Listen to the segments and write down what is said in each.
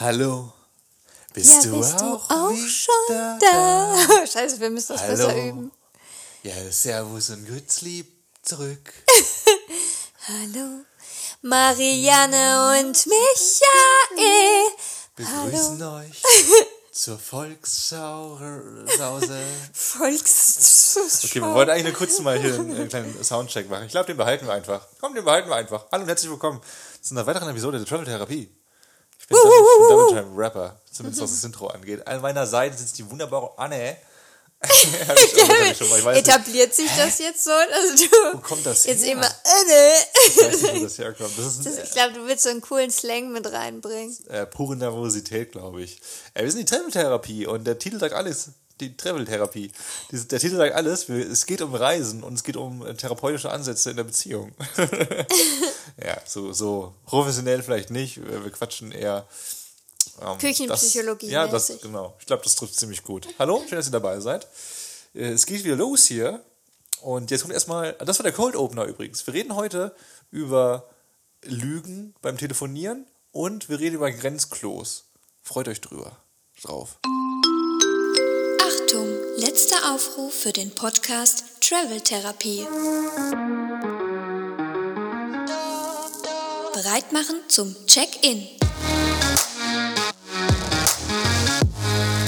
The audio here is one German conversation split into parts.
Hallo. Bist ja, du bist auch, du auch wieder schon da? Scheiße, wir müssen das Hallo. besser üben. Ja, Servus und Grüß lieb zurück. Hallo, Marianne und Michael. Begrüßen euch zur Volkssause. Volks. Okay, wir wollten eigentlich nur kurz mal hier einen, einen kleinen Soundcheck machen. Ich glaube, den behalten wir einfach. Komm, den behalten wir einfach. Hallo und herzlich willkommen zu einer weiteren Episode der Travel Therapie. Ich bin Double, Double Time Rapper, zumindest was das Intro angeht. An meiner Seite sitzt die wunderbare Anne. Mal. Weiß nicht, Etabliert sich das jetzt so? Also du wo kommt das jetzt her? immer. Äh, ne. Ich weiß nicht, wo das herkommt. Das ist Das, ein, ich glaube, du willst so einen coolen Slang mit reinbringen. äh, pure Nervosität, glaube ich. Äh, wir sind die Travel-Therapie und der Titel sagt alles. Die Travel-Therapie. Der Titel sagt alles. Es geht um Reisen und es geht um äh, therapeutische Ansätze in der Beziehung. ja, so, so professionell vielleicht nicht. Wir quatschen eher. Ähm, Küchenpsychologie Das, ja, das, genau. Ich glaube, das trifft ziemlich gut. Hallo, schön, dass ihr dabei seid. Äh, Es geht wieder los hier. Und jetzt kommt erstmal, das war der Cold Opener übrigens. Wir reden heute über Lügen beim Telefonieren und wir reden über Grenzklos. Freut euch drüber. Drauf. Letzter Aufruf für den Podcast Travel Therapie. Bereit machen zum Check-in.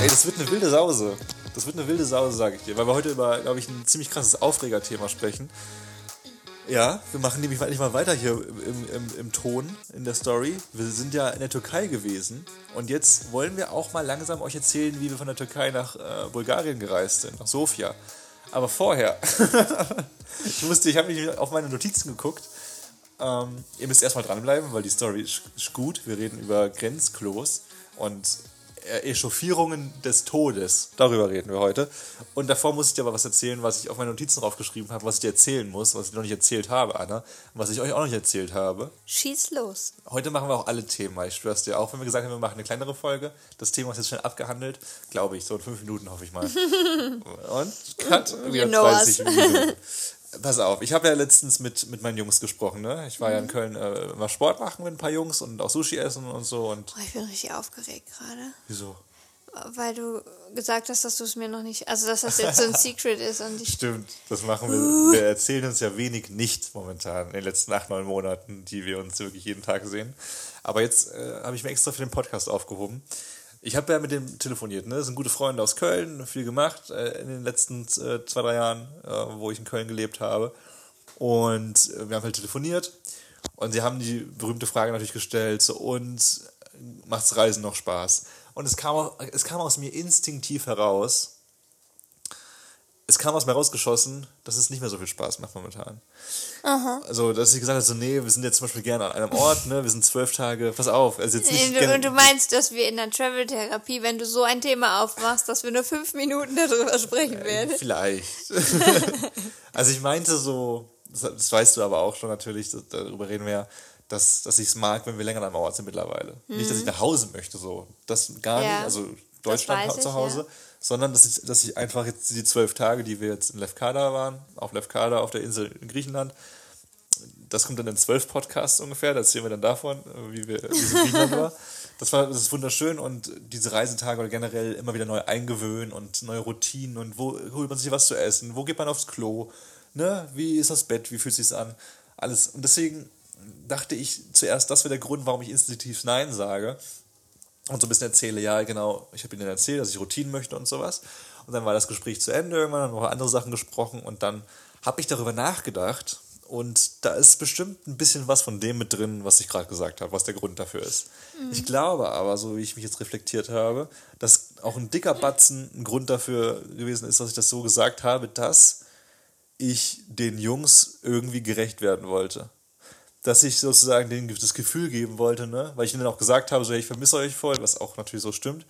Ey, das wird eine wilde Sause. Das wird eine wilde Sause, sage ich dir. Weil wir heute über, glaube ich, ein ziemlich krasses Aufregerthema sprechen. Ja, wir machen nämlich endlich mal weiter hier im, im, im Ton, in der Story. Wir sind ja in der Türkei gewesen und jetzt wollen wir auch mal langsam euch erzählen, wie wir von der Türkei nach äh, Bulgarien gereist sind, nach Sofia. Aber vorher, ich musste, ich habe mich auf meine Notizen geguckt. Ähm, ihr müsst erstmal dranbleiben, weil die Story ist, ist gut. Wir reden über Grenzklos und Echauffierungen des Todes. Darüber reden wir heute. Und davor muss ich dir aber was erzählen, was ich auf meine Notizen draufgeschrieben habe, was ich dir erzählen muss, was ich dir noch nicht erzählt habe, Anna, und was ich euch auch noch nicht erzählt habe. Schieß los. Heute machen wir auch alle Themen, weil ich schwör's dir, auch wenn wir gesagt haben, wir machen eine kleinere Folge, das Thema ist jetzt schnell abgehandelt, glaube ich, so in fünf Minuten hoffe ich mal. Und cut, wieder know 30 Minuten. Pass auf, ich habe ja letztens mit, mit meinen Jungs gesprochen, ne? Ich war ja in Köln äh, mal Sport machen mit ein paar Jungs und auch Sushi essen und so und Oh, ich bin richtig aufgeregt gerade. wieso? Weil du gesagt hast, dass du es mir noch nicht. Also, dass das jetzt so ein Secret ist und ich. Stimmt, das machen wir. Wir erzählen uns ja wenig nicht momentan in den letzten acht, neun Monaten, die wir uns wirklich jeden Tag sehen. Aber jetzt äh, habe ich mir extra für den Podcast aufgehoben. Ich habe ja mit dem telefoniert, ne? Das sind gute Freunde aus Köln, viel gemacht äh, in den letzten äh, zwei, drei Jahren, äh, wo ich in Köln gelebt habe. Und äh, wir haben halt telefoniert und sie haben die berühmte Frage natürlich gestellt, so, und macht's Reisen noch Spaß? Und es kam, es kam aus mir instinktiv heraus, es kam aus mir rausgeschossen, dass es nicht mehr so viel Spaß macht momentan. Also, dass ich gesagt habe, so, nee, wir sind jetzt zum Beispiel gerne an einem Ort, ne, wir sind zwölf Tage, pass auf, also jetzt nicht du, und du meinst, dass wir in der Travel-Therapie, wenn du so ein Thema aufmachst, dass wir nur fünf Minuten darüber sprechen werden? Vielleicht. also ich meinte so, das, das weißt du aber auch schon natürlich, das, darüber reden wir ja, dass, dass ich es mag, wenn wir länger an einem Ort sind mittlerweile. Nicht, dass ich nach Hause möchte, so. Das gar Mhm. Ja, nicht, also Deutschland ich, zu Hause, ja. Sondern dass ich, dass ich einfach jetzt die zwölf Tage, die wir jetzt in Lefkada waren, auf Lefkada, auf der Insel in Griechenland, das kommt dann in zwölf Podcasts ungefähr, da erzählen wir dann davon, wie, wir, wie Griechenland war. Das war das ist wunderschön und diese Reisetage oder generell immer wieder neu eingewöhnen und neue Routinen und wo holt man sich was zu essen, wo geht man aufs Klo, ne? wie ist das Bett, wie fühlt sich an, alles. Und deswegen dachte ich zuerst, das wäre der Grund, warum ich instinktiv Nein sage und so ein bisschen erzähle, ja, genau, ich habe ihnen erzählt, dass ich Routinen möchte und sowas. Und dann war das Gespräch zu Ende, irgendwann haben wir über andere Sachen gesprochen und dann habe ich darüber nachgedacht und da ist bestimmt ein bisschen was von dem mit drin, was ich gerade gesagt habe, was der Grund dafür ist. Ich glaube aber, so wie ich mich jetzt reflektiert habe, dass auch ein dicker Batzen ein Grund dafür gewesen ist, dass ich das so gesagt habe, dass ich den Jungs irgendwie gerecht werden wollte dass ich sozusagen denen das Gefühl geben wollte, ne? weil ich ihnen auch gesagt habe, so, hey, ich vermisse euch voll, was auch natürlich so stimmt.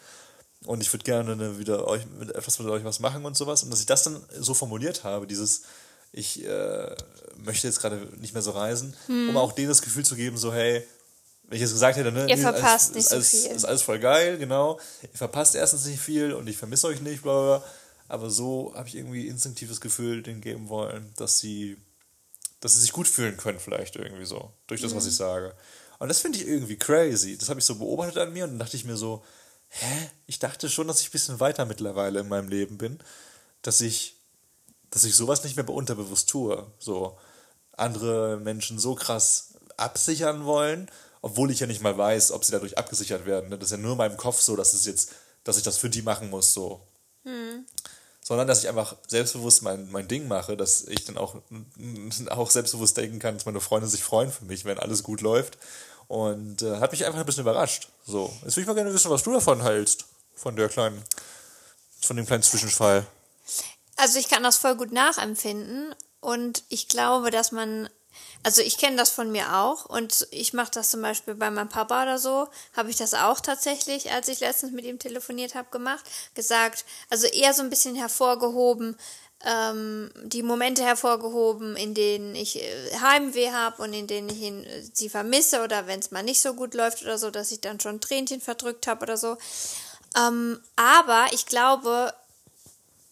Und ich würde gerne ne, wieder euch mit etwas mit euch was machen und sowas. Und dass ich das dann so formuliert habe, dieses, ich äh, möchte jetzt gerade nicht mehr so reisen, um auch denen das Gefühl zu geben, so, hey, wenn ich jetzt gesagt hätte, ne, Ihr nee, verpasst alles, nicht so alles, viel. Ist alles voll geil, genau. Ihr verpasst erstens nicht viel und ich vermisse euch nicht, bla bla. bla. Aber so habe ich irgendwie instinktives Gefühl denen geben wollen, dass sie dass sie sich gut fühlen können, vielleicht irgendwie so, durch das, was ich sage. Und das finde ich irgendwie crazy. Das habe ich so beobachtet an mir und dann dachte ich mir so, hä? Ich dachte schon, dass ich ein bisschen weiter mittlerweile in meinem Leben bin, dass ich, dass ich sowas nicht mehr unterbewusst tue. So andere Menschen so krass absichern wollen, obwohl ich ja nicht mal weiß, ob sie dadurch abgesichert werden. Das ist ja nur in meinem Kopf so, dass es jetzt, dass ich das für die machen muss, so. Hm. Sondern dass ich einfach selbstbewusst mein, mein Ding mache, dass ich dann auch, auch selbstbewusst denken kann, dass meine Freunde sich freuen für mich, wenn alles gut läuft. Und äh, hat mich einfach ein bisschen überrascht. So. Jetzt würde ich mal gerne wissen, was du davon hältst. Von der kleinen, von dem kleinen Zwischenfall. Also ich kann das voll gut nachempfinden und ich glaube, dass man, also ich kenne das von mir auch und ich mache das zum Beispiel bei meinem Papa oder so, habe ich das auch tatsächlich, als ich letztens mit ihm telefoniert habe, gemacht, gesagt, also eher so ein bisschen hervorgehoben, ähm, die Momente hervorgehoben, in denen ich äh, Heimweh habe und in denen ich ihn, äh, sie vermisse oder wenn es mal nicht so gut läuft oder so, dass ich dann schon Tränchen verdrückt habe oder so. Ähm, aber ich glaube,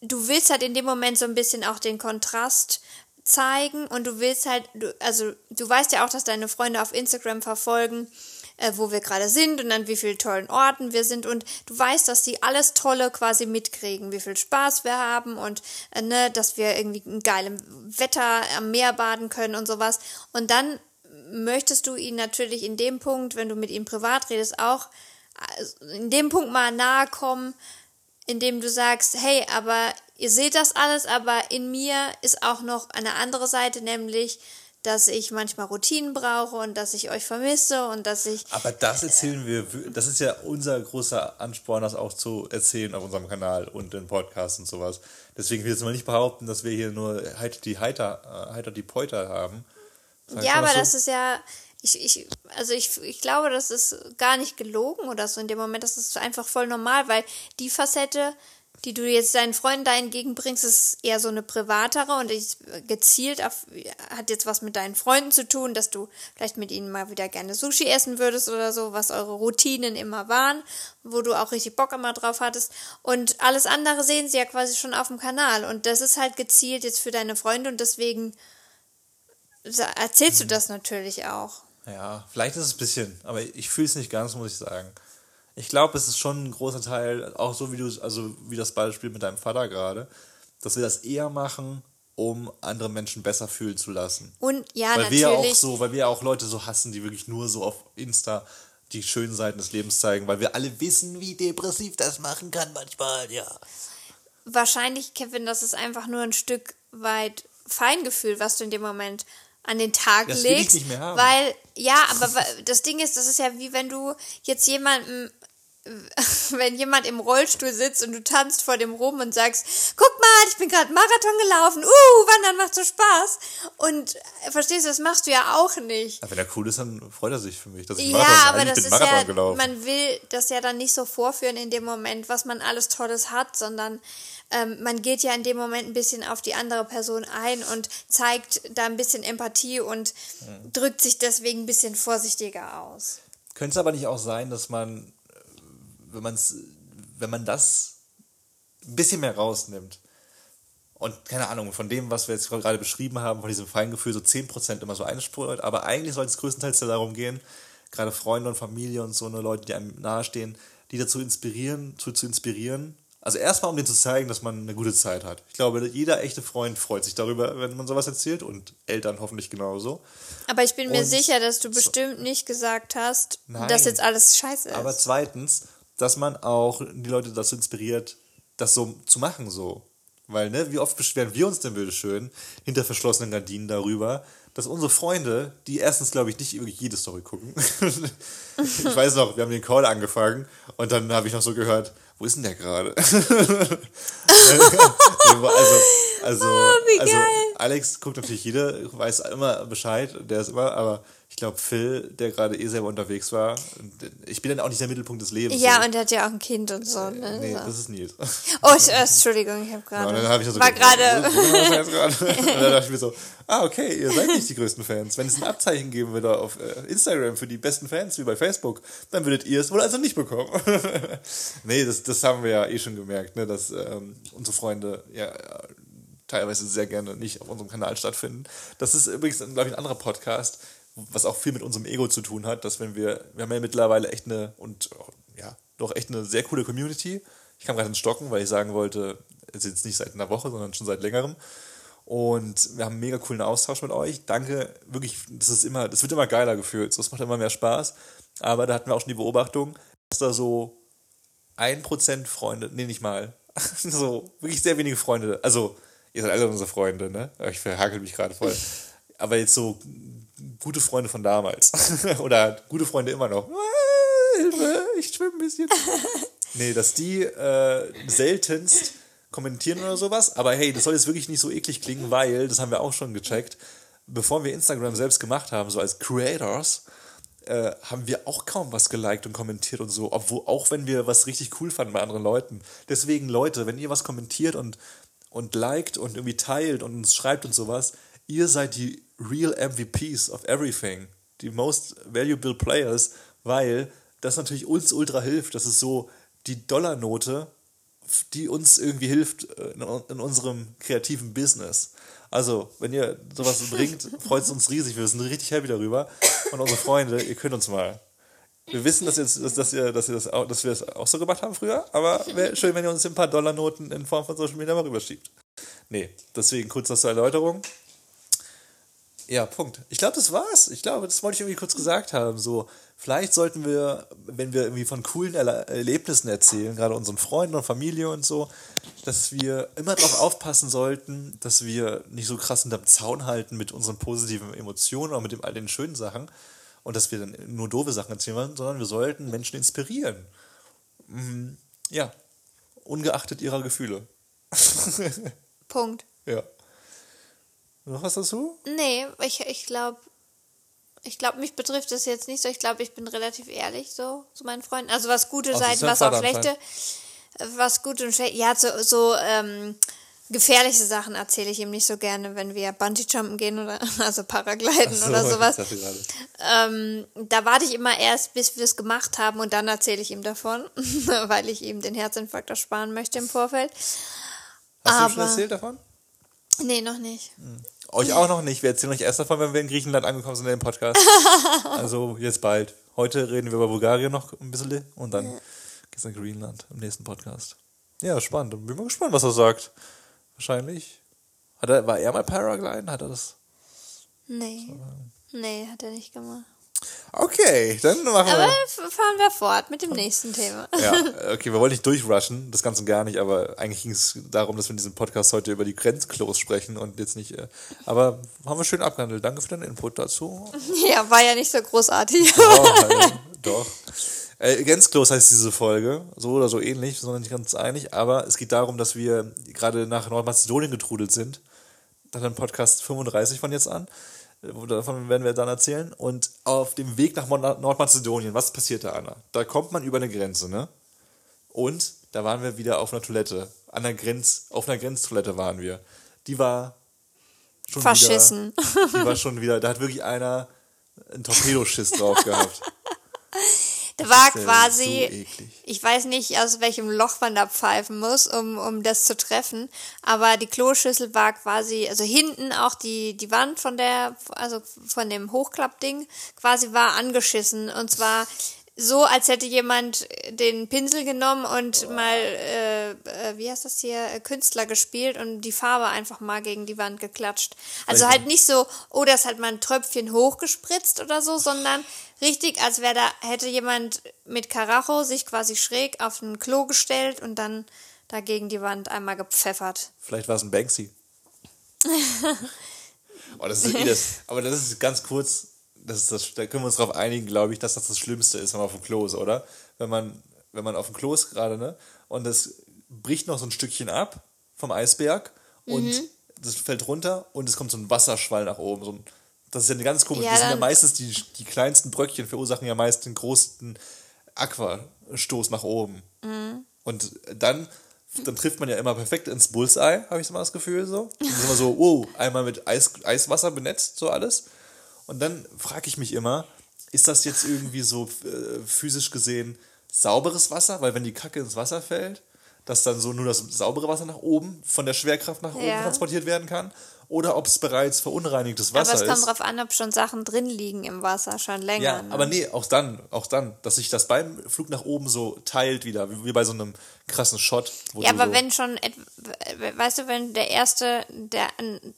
du willst halt in dem Moment so ein bisschen auch den Kontrast zeigen und du willst halt, du, also du weißt ja auch, dass deine Freunde auf Instagram verfolgen, äh, wo wir gerade sind und an wie vielen tollen Orten wir sind und du weißt, dass sie alles Tolle quasi mitkriegen, wie viel Spaß wir haben und äh, ne, dass wir irgendwie in geilem Wetter am Meer baden können und sowas. Und dann möchtest du ihn natürlich in dem Punkt, wenn du mit ihm privat redest, auch äh, in dem Punkt mal nahe kommen, indem du sagst, hey, aber ihr seht das alles, aber in mir ist auch noch eine andere Seite, nämlich dass ich manchmal Routinen brauche und dass ich euch vermisse und dass ich. Aber das erzählen wir, das ist ja unser großer Ansporn, das auch zu erzählen auf unserem Kanal und in Podcasts und sowas. Deswegen will ich jetzt mal nicht behaupten, dass wir hier nur die Heiter, Heiter die Peuter haben. ja, aber so? das ist ja, ich, ich, also ich, ich glaube, das ist gar nicht gelogen oder so in dem Moment. Das ist einfach voll normal, weil die Facette, die du jetzt deinen Freunden da entgegenbringst, ist eher so eine privatere und gezielt auf, hat jetzt was mit deinen Freunden zu tun, dass du vielleicht mit ihnen mal wieder gerne Sushi essen würdest oder so, was eure Routinen immer waren, wo du auch richtig Bock immer drauf hattest. Und alles andere sehen sie ja quasi schon auf dem Kanal. Und das ist halt gezielt jetzt für deine Freunde und deswegen erzählst du das natürlich auch. Ja, vielleicht ist es ein bisschen, aber ich fühle es nicht ganz, muss ich sagen. Ich glaube, es ist schon ein großer Teil, auch so wie du, also wie das Beispiel mit deinem Vater gerade, dass wir das eher machen, um andere Menschen besser fühlen zu lassen. Und ja, weil natürlich. Wir auch so, weil wir auch Leute so hassen, die wirklich nur so auf Insta die schönen Seiten des Lebens zeigen, weil wir alle wissen, wie depressiv das machen kann manchmal, ja. Wahrscheinlich, Kevin, das ist einfach nur ein Stück weit Feingefühl, was du in dem Moment an den Tag das legst. Will ich nicht mehr haben. Weil, ja, aber das Ding ist, das ist ja wie wenn du jetzt jemandem wenn jemand im Rollstuhl sitzt und du tanzt vor dem rum und sagst, guck mal, ich bin gerade Marathon gelaufen, uh, Wandern macht so Spaß. Und äh, verstehst du, das machst du ja auch nicht. Aber wenn er cool ist, dann freut er sich für mich, dass ich ja, Marathon, aber das ist Marathon ja, gelaufen. man will das ja dann nicht so vorführen in dem Moment, was man alles Tolles hat, sondern ähm, man geht ja in dem Moment ein bisschen auf die andere Person ein und zeigt da ein bisschen Empathie und mhm. drückt sich deswegen ein bisschen vorsichtiger aus. Könnte es aber nicht auch sein, dass man, wenn, man's, wenn man das ein bisschen mehr rausnimmt und keine Ahnung, von dem, was wir jetzt gerade beschrieben haben, von diesem Feingefühl, so 10% immer so einspurt, aber eigentlich soll es größtenteils darum gehen, gerade Freunde und Familie und so eine Leute, die einem nahestehen, die dazu inspirieren, zu, zu inspirieren, also erstmal, um dir zu zeigen, dass man eine gute Zeit hat. Ich glaube, jeder echte Freund freut sich darüber, wenn man sowas erzählt und Eltern hoffentlich genauso. Aber ich bin mir und sicher, dass du bestimmt nicht gesagt hast, nein, dass jetzt alles scheiße ist. Aber zweitens, dass man auch die Leute dazu inspiriert, das so zu machen so. Weil, ne, wie oft beschweren wir uns denn bitte schön hinter verschlossenen Gardinen darüber, dass unsere Freunde, die erstens, glaube ich, nicht wirklich jede Story gucken. ich weiß noch, wir haben den Call angefangen und dann habe ich noch so gehört, wo ist denn der gerade? also, also, oh, also Alex guckt natürlich jeder, weiß immer Bescheid, der ist immer, aber ich glaube, Phil, der gerade eh selber unterwegs war, ich bin dann auch nicht der Mittelpunkt des Lebens. Ja, so. und der hat ja auch ein Kind und so. Ne? Nee, das ist Nils. Oh, ich, äh, Entschuldigung, ich habe gerade. Ja, dann habe ich so war gerade. und dann dachte ich mir so, ah, okay, ihr seid nicht die größten Fans. Wenn es ein Abzeichen geben würde auf äh, Instagram für die besten Fans, wie bei Facebook, dann würdet ihr es wohl also nicht bekommen. nee, das, das haben wir ja eh schon gemerkt, ne, dass ähm, unsere Freunde ja teilweise sehr gerne nicht auf unserem Kanal stattfinden. Das ist übrigens, glaube ich, ein anderer Podcast, was auch viel mit unserem Ego zu tun hat, dass wenn wir, wir haben ja mittlerweile echt eine, und ja, doch echt eine sehr coole Community. Ich kam gerade ins Stocken, weil ich sagen wollte, jetzt nicht seit einer Woche, sondern schon seit längerem. Und wir haben einen mega coolen Austausch mit euch. Danke, wirklich, das ist immer, das wird immer geiler gefühlt. Das macht immer mehr Spaß. Aber da hatten wir auch schon die Beobachtung, dass da so ein Prozent Freunde, nee, nicht mal, so wirklich sehr wenige Freunde, also ihr seid alle unsere Freunde, ne? Ich verhakel mich gerade voll. Aber jetzt so gute Freunde von damals. Oder gute Freunde immer noch. Ah, Hilfe, ich schwimme ein bisschen. Nee, dass die äh, seltenst kommentieren oder sowas. Aber hey, das soll jetzt wirklich nicht so eklig klingen, weil, das haben wir auch schon gecheckt, bevor wir Instagram selbst gemacht haben, so als Creators, äh, haben wir auch kaum was geliked und kommentiert und so, obwohl auch wenn wir was richtig cool fanden bei anderen Leuten. Deswegen Leute, wenn ihr was kommentiert und und liked und irgendwie teilt und uns schreibt und sowas, ihr seid die real MVPs of everything, die most valuable players, weil das natürlich uns ultra hilft. Das ist so die Dollarnote, die uns irgendwie hilft äh, in, in unserem kreativen Business. Also, wenn ihr sowas bringt, freut es uns riesig. Wir sind richtig happy darüber. Und unsere Freunde, ihr könnt uns mal. Wir wissen, dass, jetzt, dass, dass, ihr, dass, ihr das auch, dass wir das auch so gemacht haben früher, aber wäre schön, wenn ihr uns ein paar Dollarnoten in Form von Social Media mal rüberschiebt. Nee, deswegen kurz das zur Erläuterung. Ja, Punkt. Ich glaube, das war's. Ich glaube, das wollte ich irgendwie kurz gesagt haben. So, vielleicht sollten wir, wenn wir irgendwie von coolen Erle Erlebnissen erzählen, gerade unseren Freunden und Familie und so, dass wir immer darauf aufpassen sollten, dass wir nicht so krass hinterm Zaun halten mit unseren positiven Emotionen oder mit dem, all den schönen Sachen und dass wir dann nur doofe Sachen erzählen wollen, sondern wir sollten Menschen inspirieren. Mhm. Ja, ungeachtet ihrer Gefühle. Punkt. Ja. Noch was dazu? Nee, ich, ich glaube, ich glaube, mich betrifft das jetzt nicht so. Ich glaube, ich bin relativ ehrlich so zu meinen Freunden. Also was gute das ist Seiten, was auch schlechte. Was gute und schlechte. Ja, so, so ähm, gefährliche Sachen erzähle ich ihm nicht so gerne, wenn wir Bungee-Jumpen gehen oder also Paragliden so, oder sowas. Ähm, da warte ich immer erst, bis wir es gemacht haben und dann erzähle ich ihm davon, weil ich ihm den Herzinfarkt ersparen möchte im Vorfeld. Hast du schon Aber- erzählt davon? Nee, noch nicht. Euch auch noch nicht. Wir erzählen euch erst davon, wenn wir in Griechenland angekommen sind in dem Podcast. also jetzt bald. Heute reden wir über Bulgarien noch ein bisschen und dann geht's nach Greenland im nächsten Podcast. Ja, spannend. Bin mal gespannt, was er sagt. Wahrscheinlich. Hat er, war er mal Paragliden? Hat er das? Nee. Nee, hat er nicht gemacht. Okay, dann machen Aber wir. f- fahren wir fort mit dem nächsten Thema. Ja, okay, wir wollen nicht durchrushen, das Ganze gar nicht, aber eigentlich ging es darum, dass wir in diesem Podcast heute über die Grenzklos sprechen und jetzt nicht. Äh, aber haben wir schön abgehandelt. Danke für deinen Input dazu. Ja, war ja nicht so großartig. Doch, also, doch. Äh, Grenzklos heißt diese Folge, so oder so ähnlich, wir sind uns nicht ganz einig, aber es geht darum, dass wir gerade nach Nordmazedonien getrudelt sind. Dann Podcast 35 von jetzt an. Davon werden wir dann erzählen. Und auf dem Weg nach Nordmazedonien, was passiert da, Anna? Da kommt man über eine Grenze, ne? Und da waren wir wieder auf einer Toilette. An der Grenz, auf einer Grenztoilette waren wir. Die war schon Verschissen. wieder. Die war schon wieder, da hat wirklich einer einen Torpedoschiss drauf gehabt. Da war ja quasi, so ich weiß nicht, aus welchem Loch man da pfeifen muss, um, um das zu treffen, aber die Kloschüssel war quasi, also hinten auch die, die Wand von der, also von dem Hochklappding quasi war angeschissen und zwar so, als hätte jemand den Pinsel genommen und mal, äh, äh, wie heißt das hier, äh, Künstler gespielt und die Farbe einfach mal gegen die Wand geklatscht. Also Richtig. halt nicht so, oh, das hat mal ein Tröpfchen hochgespritzt oder so, sondern richtig, als wäre da, hätte jemand mit Karacho sich quasi schräg auf ein Klo gestellt und dann da gegen die Wand einmal gepfeffert. Vielleicht war es ein Banksy. oh, das ist das, aber das ist ganz kurz, das ist das, da können wir uns darauf einigen, glaube ich, dass das das Schlimmste ist, wenn man auf dem Klo ist, oder? Wenn man, wenn man auf dem Klo ist gerade, ne? Und es bricht noch so ein Stückchen ab vom Eisberg und Mhm. das fällt runter und es kommt so ein Wasserschwall nach oben. So ein, das ist ja eine ganz komische. Ja, die sind ja meistens die, die kleinsten Bröckchen verursachen ja meist den größten Aquastoß nach oben. Mhm. Und dann, dann trifft man ja immer perfekt ins Bullseye, habe ich so mal das Gefühl so. Und ist immer so, wow, einmal mit Eis, Eiswasser benetzt, so alles. Und dann frage ich mich immer, ist das jetzt irgendwie so äh, physisch gesehen sauberes Wasser? Weil wenn die Kacke ins Wasser fällt, dass dann so nur das saubere Wasser nach oben von der Schwerkraft nach oben Ja. transportiert werden kann? Oder ob es bereits verunreinigtes Wasser Aber es kommt ist. drauf an, ob schon Sachen drin liegen im Wasser, schon länger. Ja, ne? aber nee, auch dann, auch dann, dass sich das beim Flug nach oben so teilt wieder, wie, wie bei so einem krassen Shot. Ja, aber so, wenn schon, weißt du, wenn der erste, der,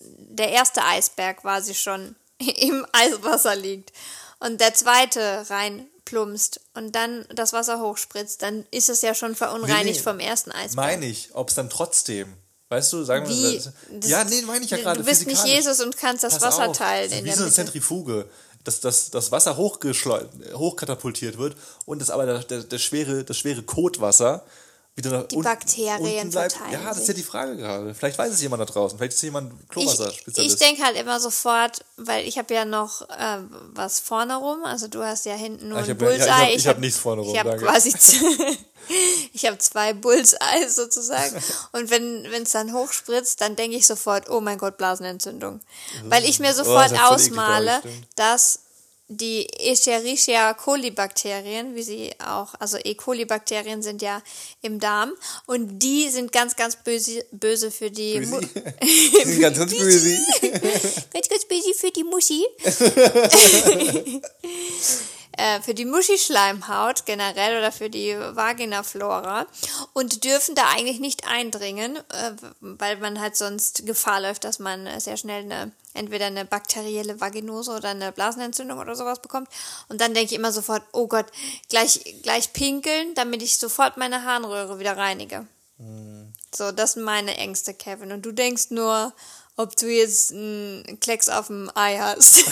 der erste Eisberg quasi schon im Eiswasser liegt und der zweite rein plumpst und dann das Wasser hochspritzt, dann ist es ja schon verunreinigt Nee, nee. vom ersten Eisberg. meine ich, ob es dann trotzdem, weißt du, sagen wir das- Das- Ja, nee, meine ich ja du- gerade. Du bist nicht. Jesus und kannst das Pass Wasser auf, teilen das ist in wie der so eine. Zentrifuge, dass das, das Wasser hochkatapultiert wird und das aber der, der, der schwere, das schwere Kotwasser wieder nach Die unten- Bakterien unten bleibt. verteilen Ja, das ist ja die Frage gerade. Vielleicht weiß es jemand da draußen. Vielleicht ist jemand Ich, Klowasser-Spezialist. ich denke halt immer sofort, weil ich habe ja noch äh, was vorne rum, also du hast ja hinten nur Ah, ich ein hab ja, ich Bullseye. hab- ich hab nichts vorne rum, Ich habe quasi ich habe zwei Bullseyes sozusagen und wenn es dann hochspritzt, dann denke ich sofort, oh mein Gott, Blasenentzündung, weil ich mir Oh, sofort das bei euch, ausmale, dass die Escherichia coli Bakterien, wie sie auch, also E. coli Bakterien sind ja im Darm und die sind ganz, ganz böse, böse für die Mu- Bösi. ganz, ganz böse. Ganz, ganz busy für die Muschi. äh, für die Muschischleimhaut generell oder für die Vaginaflora und dürfen da eigentlich nicht eindringen, äh, weil man halt sonst Gefahr läuft, dass man äh, sehr schnell eine entweder eine bakterielle Vaginose oder eine Blasenentzündung oder sowas bekommt. Und dann denke ich immer sofort, oh Gott, gleich, gleich pinkeln, damit ich sofort meine Harnröhre wieder reinige. So, das sind meine Ängste, Kevin. Und du denkst nur, ob du jetzt einen Klecks auf dem Ei hast.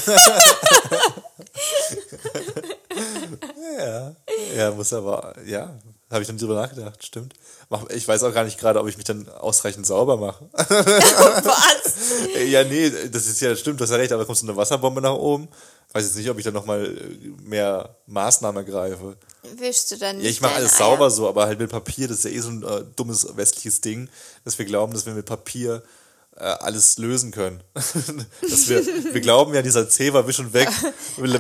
Ja, ja, muss aber, ja, habe ich dann drüber nachgedacht, stimmt. Ich weiß auch gar nicht gerade, ob ich mich dann ausreichend sauber mache. Was? ja, nee, das ist ja, stimmt, du hast ja recht, aber kommt so eine Wasserbombe nach oben. Weiß jetzt nicht, ob ich dann nochmal mehr Maßnahmen ergreife. Wischst du dann nicht Ja, ich mache alles Eier? sauber so, aber halt mit Papier, das ist ja eh so ein äh, dummes westliches Ding, dass wir glauben, dass wir mit Papier äh, alles lösen können. dass wir, wir glauben ja, dieser Zewa wisch und weg